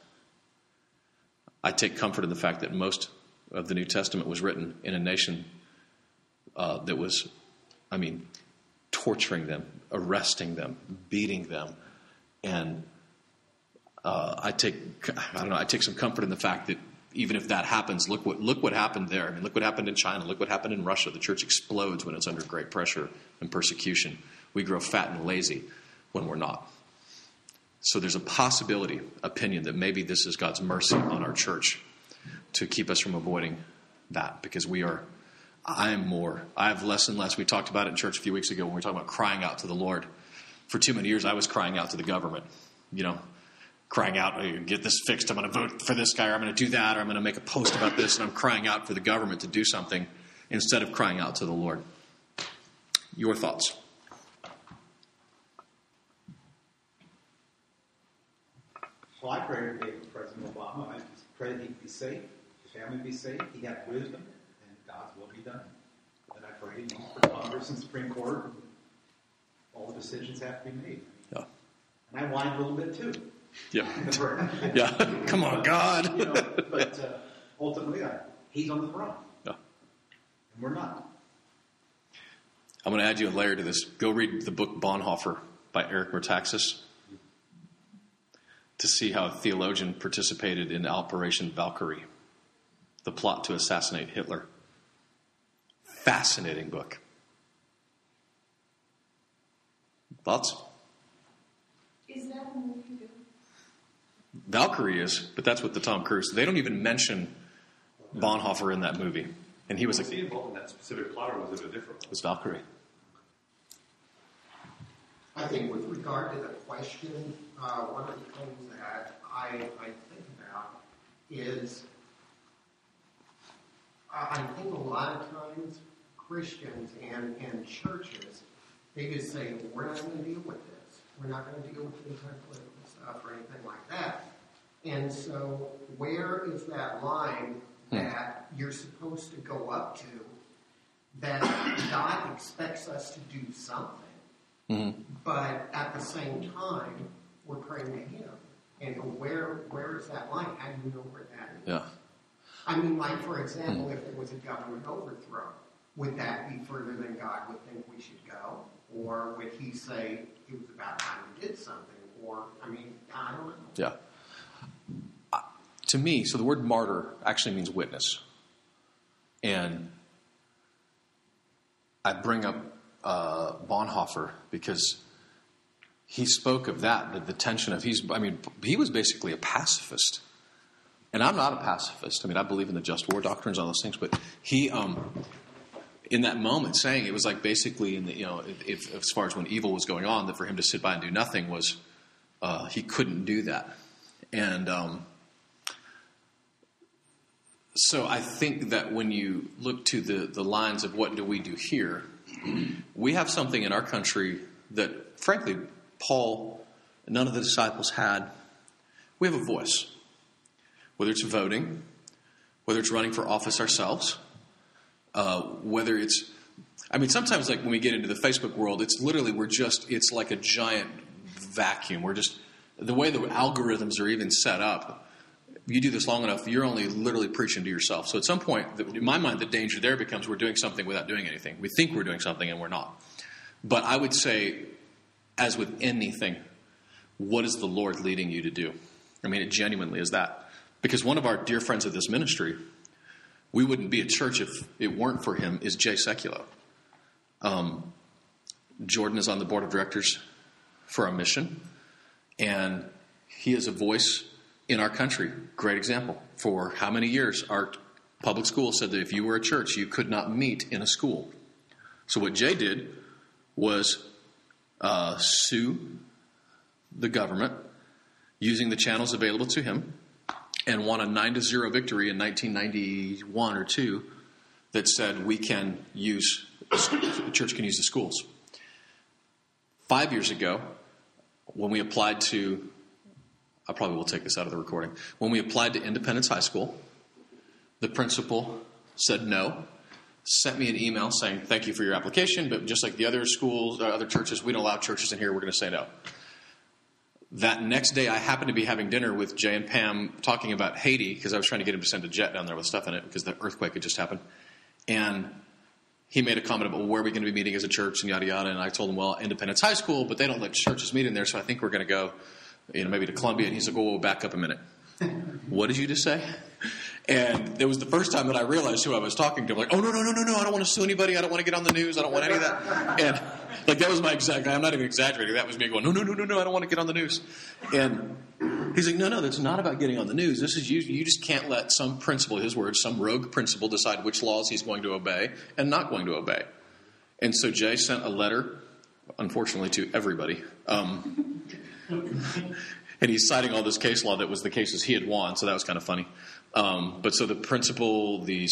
I take comfort in the fact that most of the New Testament was written in a nation uh, that was, I mean, torturing them, arresting them, beating them, and uh, I take I don't know I take some comfort in the fact that even if that happens, look what look what happened there. I mean, look what happened in China. Look what happened in Russia. The church explodes when it's under great pressure and persecution. We grow fat and lazy when we're not. So there's a possibility, opinion, that maybe this is God's mercy on our church to keep us from avoiding that because we are. I'm more. I have less and less. We talked about it in church a few weeks ago when we were talking about crying out to the Lord. For too many years, I was crying out to the government. You know, crying out, get this fixed. I'm going to vote for this guy, or I'm going to do that, or I'm going to make a post about this, and I'm crying out for the government to do something instead of crying out to the Lord. Your thoughts? Well, I prayed every day for President Obama. I just pray that he be safe, his family be safe, he had wisdom, and God's will be done. And I pray you know, for Congress and Supreme Court, all the decisions have to be made. Yeah. And I whine a little bit too. Yeah. yeah. Come on, God. you know, but uh, ultimately, I, he's on the throne. Yeah. And we're not. I'm going to add you a layer to this. Go read the book Bonhoeffer by Eric Metaxas to see how a theologian participated in Operation Valkyrie, the plot to assassinate Hitler. Fascinating book. Thoughts? Is that a movie? Valkyrie is, but that's with the Tom Cruise. They don't even mention Bonhoeffer in that movie, and he was Was a he involved in that specific plot, or was it a different one? was Valkyrie. I think with regard to the question, uh, one of the things that I, I think about is I I think a lot of times Christians and, and churches, they just say, we're not going to deal with this. We're not going to deal with anti-political stuff or anything like that. And so, where is that line that you're supposed to go up to that God expects us to do something, Mhm. but at the same time, we're praying to Him? And where where is that line? How do you know where that is? Yeah. I mean, like for example, if there was a government overthrow, would that be further than God would think we should go, or would He say it was about time we did something? Or I mean, I don't know. Yeah. Uh, To me, so the word martyr actually means witness. And I bring up uh, Bonhoeffer because he spoke of that, the, the tension of he's, I mean, he was basically a pacifist. And I'm not a pacifist. I mean, I believe in the just war doctrines, all those things, but he, um, in that moment, saying it was like basically, in the, you know, if, if, as far as when evil was going on, that for him to sit by and do nothing was, uh, he couldn't do that. And um, so I think that when you look to the, the lines of what do we do here, we have something in our country that, frankly, Paul, none of the disciples had. We have a voice, whether it's voting, whether it's running for office ourselves, uh, whether it's, I mean, sometimes like when we get into the Facebook world, it's literally we're just, it's like a giant vacuum. We're just, the way the algorithms are even set up, you do this long enough, you're only literally preaching to yourself. So at some point, in my mind, the danger there becomes we're doing something without doing anything. We think we're doing something and we're not. But I would say, as with anything, what is the Lord leading you to do? I mean, it genuinely is that. Because one of our dear friends of this ministry, we wouldn't be a church if it weren't for him, is Jay Sekulow. Um, Jordan is on the board of directors for our mission, and he is a voice in our country. Great example. For how many years our public school said that if you were a church, you could not meet in a school. So what Jay did was uh, sue the government using the channels available to him and won a 9 to 0 victory in 1991 or 2 that said we can use the church can use the schools. 5 years ago when we applied to I probably will take this out of the recording. When we applied to Independence High School, the principal said no, sent me an email saying, Thank you for your application, but just like the other schools, uh, other churches, we don't allow churches in here, we're going to say no. That next day, I happened to be having dinner with Jay and Pam talking about Haiti because I was trying to get him to send a jet down there with stuff in it because the earthquake had just happened. And he made a comment about well, where are we going to be meeting as a church and yada yada. And I told him, well, Independence High School, but they don't let churches meet in there, so I think we're going to go, you know, maybe to Columbia. And he's like, oh, back up a minute. what did you just say? And it was the first time that I realized who I was talking to. I'm like, oh, no, no, no, no, no, I don't want to sue anybody. I don't want to get on the news. I don't want any of that. And like, that was my exact, I'm not even exaggerating. That was me going, no, no, no, no, no, I don't want to get on the news. And he's like, no, no, that's not about getting on the news. This is you, you just can't let some principal, his words, some rogue principal, decide which laws he's going to obey and not going to obey. And so Jay sent a letter, unfortunately, to everybody. Um, and he's citing all this case law that was the cases he had won, so that was kind of funny. Um, but so the principal, the,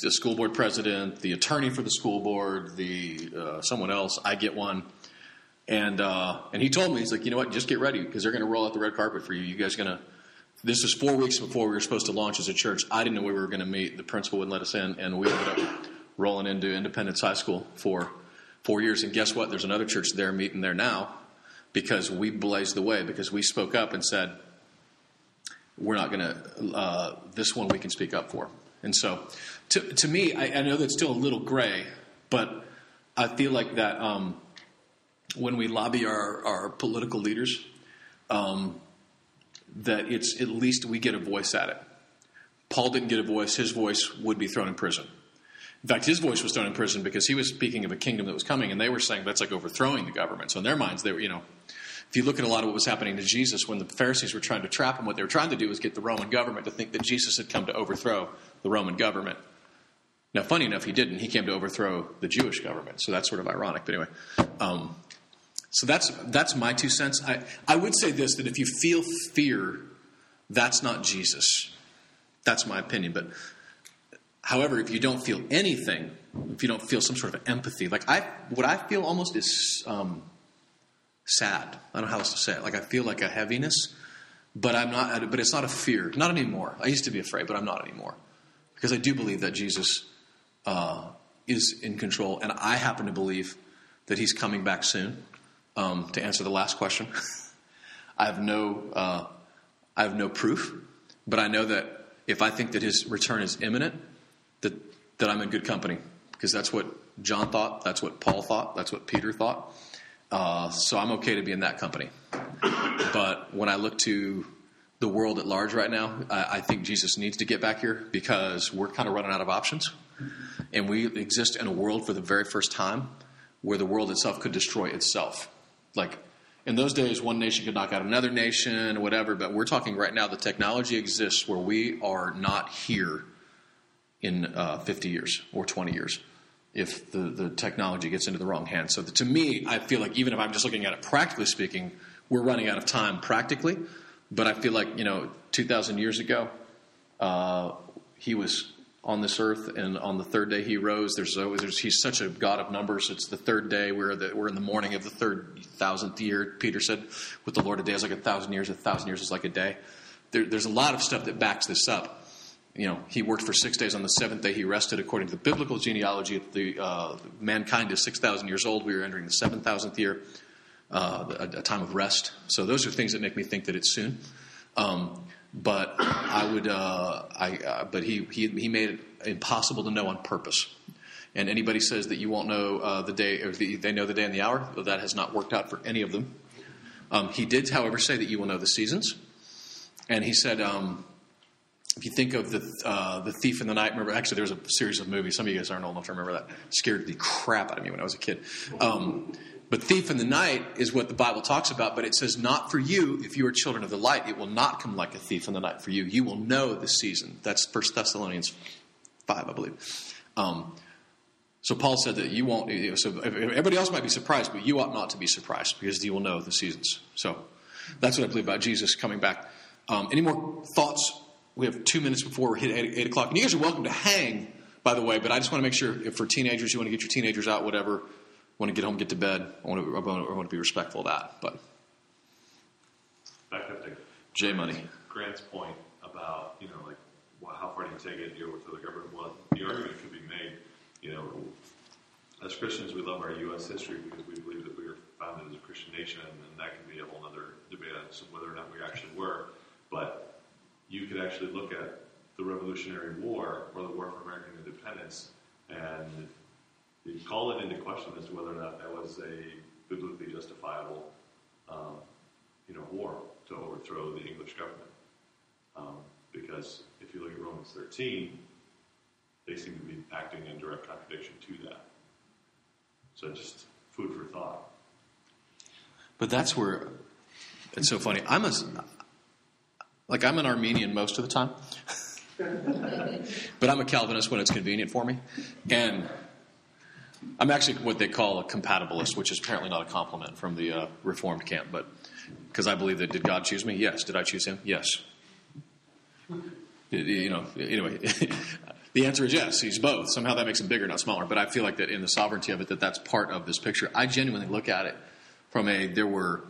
the, school board president, the attorney for the school board, the uh, someone else, I get one, and uh, and he told me he's like, you know what, just get ready because they're going to roll out the red carpet for you. You guys are going to. This was four weeks before we were supposed to launch as a church. I didn't know where we were going to meet. The principal wouldn't let us in, and we ended up rolling into Independence High School for four years. And guess what? There's another church there meeting there now because we blazed the way because we spoke up and said we're not going to uh, this one we can speak up for. And so to, to me I, I, know that's still a little gray but i feel like that um, when we lobby our, our political leaders um, that it's at least we get a voice at it. Paul didn't get a voice. His voice would be thrown in prison in fact, his voice was thrown in prison because he was speaking of a kingdom that was coming, and they were saying that's like overthrowing the government. So in their minds, they were, you know, if you look at a lot of what was happening to Jesus when the Pharisees were trying to trap him, what they were trying to do was get the Roman government to think that Jesus had come to overthrow the Roman government. Now, funny enough, he didn't. He came to overthrow the Jewish government. So that's sort of ironic. But anyway, um, so that's that's my two cents. I, I would say this that if you feel fear, that's not Jesus. That's my opinion. But However, if you don't feel anything, if you don't feel some sort of empathy, like I, what I feel almost is um, sad. I don't know how else to say it. Like I feel like a heaviness, but I'm not. But it's not a fear. Not anymore. I used to be afraid, but I'm not anymore because I do believe that Jesus uh, is in control, and I happen to believe that He's coming back soon. Um, to answer the last question, I have no. Uh, I have no proof, but I know that if I think that His return is imminent, that that I'm in good company because that's what John thought, that's what Paul thought, that's what Peter thought. Uh, so I'm okay to be in that company. But when I look to the world at large right now, I, I think Jesus needs to get back here because we're kind of running out of options. And we exist in a world for the very first time where the world itself could destroy itself. Like in those days, one nation could knock out another nation whatever, but we're talking right now, the technology exists where we are not here in uh, 50 years or 20 years if the, the technology gets into the wrong hands. So the, to me, I feel like even if I'm just looking at it practically speaking, we're running out of time practically. But I feel like, you know, 2,000 years ago, uh, he was on this earth, and on the third day he rose. There's always there's, he's such a God of numbers. It's the third day. We're the, we're in the morning of the third thousandth year. Peter said, "With the Lord, a day is like a thousand years. A thousand years is like a day." There, there's a lot of stuff that backs this up. You know, he worked for six days. On the seventh day, he rested. According to the biblical genealogy, the uh, mankind is six thousand years old. We are entering the seven thousandth year, uh, a, a, time of rest. So those are things that make me think that it's soon. Um, but I would, uh, I, uh, but he, he, he made it impossible to know on purpose. And anybody says that you won't know uh, the day, or the, they know the day and the hour, well, that has not worked out for any of them. Um, he did, however, say that you will know the seasons. And he said, um, if you think of the uh, the thief in the night, remember actually there was a series of movies. Some of you guys aren't old enough to remember that. Scared the crap out of me when I was a kid. Um, but thief in the night is what the Bible talks about, but it says, Not for you, if you are children of the light, it will not come like a thief in the night for you. You will know the season. That's First Thessalonians 5, I believe. Um, so Paul said that you won't, so everybody else might be surprised, but you ought not to be surprised because you will know the seasons. So that's what I believe about Jesus coming back. Um, any more thoughts? We have two minutes before we hit 8, 8 o'clock. And you guys are welcome to hang, by the way, but I just want to make sure if for teenagers, you want to get your teenagers out, whatever want to get home, get to bed. I want to, I want to be respectful of that. But back up to J Money. Grant's point about you know like well, how far do you take it? You know, with the government. Well, the argument could be made. You know, as Christians, we love our U.S. history because we believe that we were founded as a Christian nation, and that can be a whole other debate as to whether or not we actually were. But you could actually look at the Revolutionary War or the War for American Independence and call it into question as to whether or not that was a biblically justifiable, um, you know, war to overthrow the English government. Um, because if you look at Romans 13, they seem to be acting in direct contradiction to that. So just food for thought. But that's where it's so funny. I'm a like I'm an Arminian most of the time, but I'm a Calvinist when it's convenient for me, and I'm actually what they call a compatibilist, which is apparently not a compliment from the uh, Reformed camp, but because I believe that did God choose me? Yes. Did I choose Him? Yes. You know, anyway, the answer is yes. He's both. Somehow that makes him bigger, not smaller. But I feel like that in the sovereignty of it, that that's part of this picture. I genuinely look at it from a there were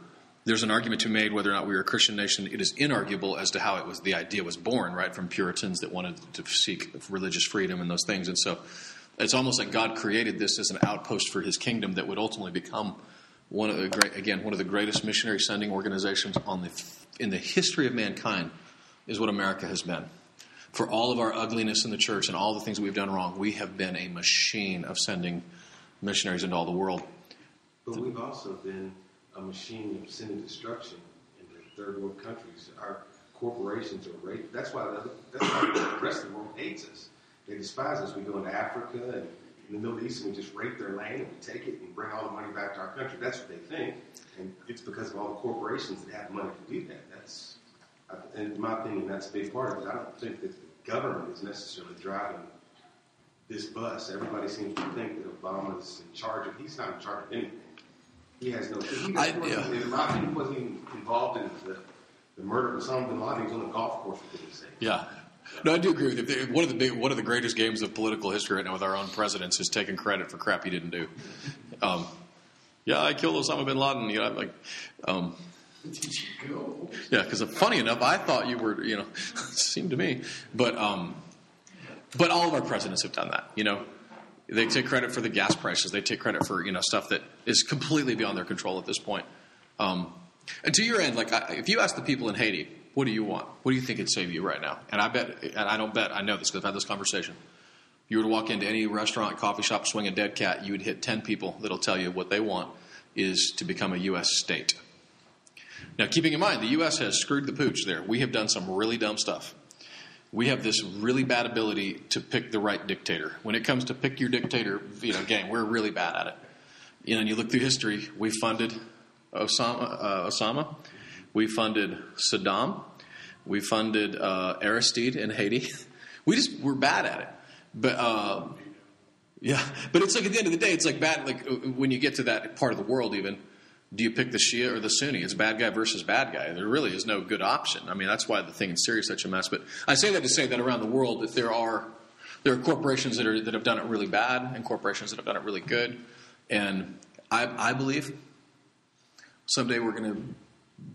there's an argument to be made whether or not we were a Christian nation. It is inarguable as to how it was the idea was born, right, from Puritans that wanted to seek religious freedom and those things. And so it's almost like God created this as an outpost for His kingdom that would ultimately become one of the great, again, one of the greatest missionary sending organizations on the in the history of mankind is what America has been. For all of our ugliness in the church and all the things we've done wrong, we have been a machine of sending missionaries into all the world. But we've also been a machine of sin and destruction into third world countries. Our corporations are great. That's why the, that's why the rest of the world hates us. They despise us. We go into Africa and in the Middle East and we just rape their land and we take it and bring all the money back to our country. That's what they think. And it's because of all the corporations that have money to do that. That's, in my opinion, that's a big part of it. I don't think that the government is necessarily driving this bus. Everybody seems to think that Obama's in charge of. He's not in charge of anything. He has no. He, I, yeah. In my opinion, he wasn't even involved in the, the murder of Osama bin Laden. He was on the golf course for goodness sake. Yeah. No, I do agree with you. One of the big, one of the greatest games of political history right now with our own presidents is taking credit for crap he didn't do. Um, yeah, I killed Osama bin Laden. You know, I'm like, um, yeah, because funny enough, I thought you were, you know, seemed to me, but um, but all of our presidents have done that. You know, they take credit for the gas prices. They take credit for you know stuff that is completely beyond their control at this point. Um, and to your end, like I, if you ask the people in Haiti, what do you want? What do you think would save you right now? And I bet, and I don't bet, I know this because I've had this conversation. You were to walk into any restaurant, coffee shop, swing a dead cat, you would hit 10 people that'll tell you what they want is to become a U.S. state. Now, keeping in mind, the U.S. has screwed the pooch there. We have done some really dumb stuff. We have this really bad ability to pick the right dictator. When it comes to pick your dictator, you know, game, we're really bad at it. You know, and you look through history, we funded Osama, uh, Osama we funded Saddam. We funded uh, Aristide in Haiti. We just we're bad at it. But uh, yeah, but it's like at the end of the day, it's like bad. Like uh, when you get to that part of the world, even do you pick the Shia or the Sunni? It's bad guy versus bad guy. There really is no good option. I mean, that's why the thing in Syria is such a mess. But I say that to say that around the world, that there are there are corporations that are that have done it really bad and corporations that have done it really good. And I, I believe someday we're going to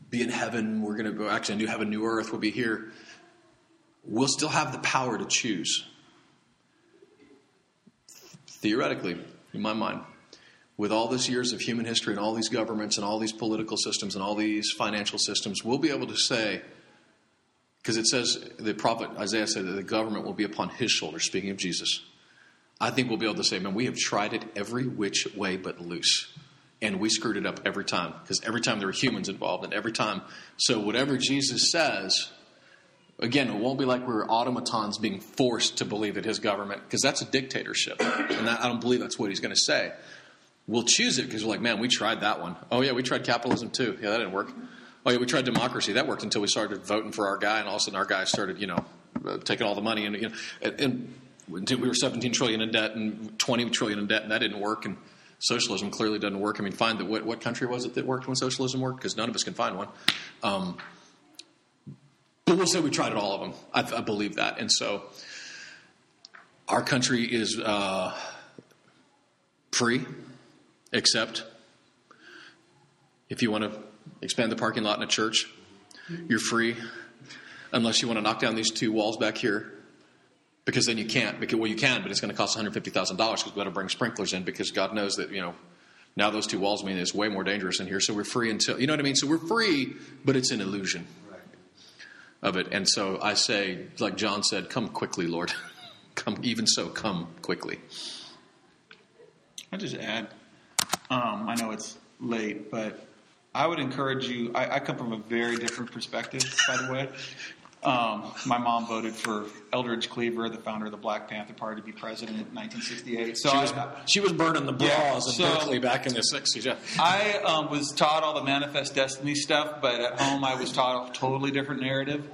be in heaven. We're going to go actually a new heaven, new earth. We'll be here. We'll still have the power to choose. Theoretically, in my mind, with all these years of human history and all these governments and all these political systems and all these financial systems, we'll be able to say, because it says, the prophet Isaiah said that the government will be upon his shoulders, speaking of Jesus. I think we'll be able to say, man, we have tried it every which way but loose and we screwed it up every time because every time there were humans involved and every time so whatever jesus says again it won't be like we're automatons being forced to believe that his government because that's a dictatorship and i don't believe that's what he's going to say we'll choose it because we're like man we tried that one. Oh yeah we tried capitalism too yeah that didn't work oh yeah we tried democracy that worked until we started voting for our guy and all of a sudden our guy started you know uh, taking all the money and, you know, and, and we were 17 trillion in debt and 20 trillion in debt and that didn't work and socialism clearly doesn't work. I mean, find that what, what country was it that worked when socialism worked? Because none of us can find one. Um, but we'll say we tried it all of them. I, I believe that, and so our country is uh, free, except if you want to expand the parking lot in a church, you're free, unless you want to knock down these two walls back here because then you can't. Because well, you can, but it's going to cost one hundred fifty thousand dollars because we've got to bring sprinklers in because God knows that you know now those two walls mean it's way more dangerous in here. So we're free until you know what I mean. So we're free, but it's an illusion of it. And so I say, like John said, "Come quickly, Lord. come even so, come quickly." I just add. Um, I know it's late, but I would encourage you. I, I come from a very different perspective, by the way. Um, my mom voted for Eldridge Cleaver, the founder of the Black Panther Party, to be president in 1968. So she was, I, she was burning the bras Yeah, in so- Berkeley back in the '60s. Yeah. I um, was taught all the manifest destiny stuff, but at home I was taught a totally different narrative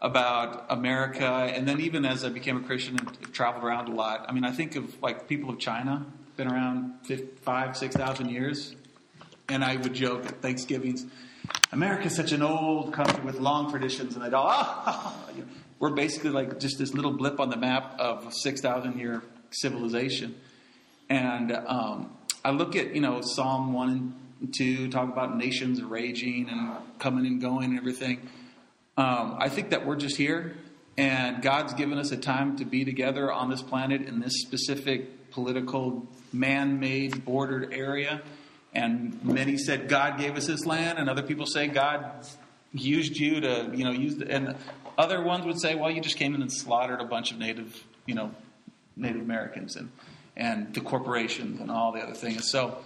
about America. And then even as I became a Christian and traveled around a lot, I mean, I think of like people of China, been around five, six thousand years, and I would joke at Thanksgivings, America's such an old country with long traditions, and I'd all, ah, we're basically like just this little blip on the map of six thousand year civilization. And um, I look at, you know, Psalm 1 and 2, talk about nations raging and coming and going and everything. Um, I think that we're just here, and God's given us a time to be together on this planet in this specific political, man made, bordered area. And many said God gave us this land, and other people say God used you to, you know, use the, and other ones would say, well, you just came in and slaughtered a bunch of native, you know, Native Americans and and the corporations and all the other things. So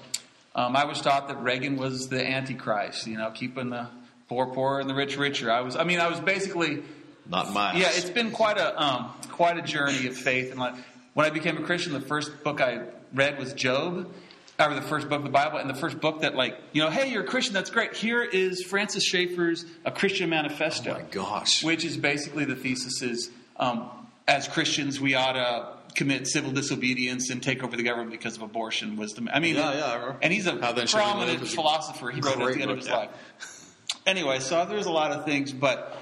um, I was taught that Reagan was the Antichrist, you know, keeping the poor poor and the rich richer. I was, I mean, I was basically Not mine. yeah, it's been quite a um, quite a journey of faith. And like, when I became a Christian, the first book I read was Job, or the first book of the Bible, and the first book that like you know, hey, you're a Christian, that's great. Here is Francis Schaeffer's A Christian Manifesto. Oh my gosh. Which is basically the thesis is um, as Christians we ought to commit civil disobedience and take over the government because of abortion was the I mean Yeah, yeah, and he's a How Then Shall We Live prominent philosopher. He wrote it at the end of his yeah. life anyway, so there's a lot of things, but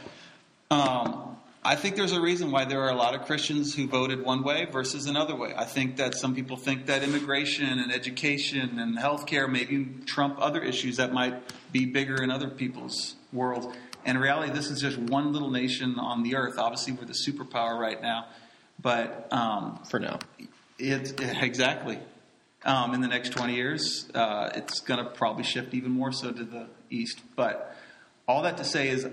um, I think there's a reason why there are a lot of Christians who voted one way versus another way. I think that some people think that immigration and education and healthcare maybe trump other issues that might be bigger in other people's world. And in reality, this is just one little nation on the earth. Obviously, we're the superpower right now, but um, For now. it, exactly. Um, in the next 20 years, uh, it's going to probably shift even more so to the east. But all that to say is,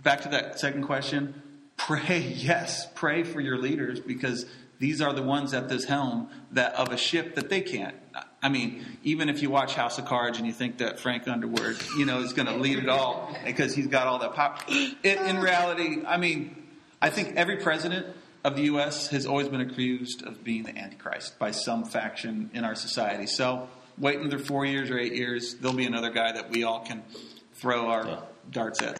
back to that second question, pray, yes, pray for your leaders because these are the ones at this helm that of a ship that they can't. I mean, even if you watch House of Cards and you think that Frank Underwood, you know, is going to lead it all because he's got all that pop. It, in reality, I mean, I think every president of the U.S. has always been accused of being the Antichrist by some faction in our society. So wait another four years or eight years, there'll be another guy that we all can throw our darts at.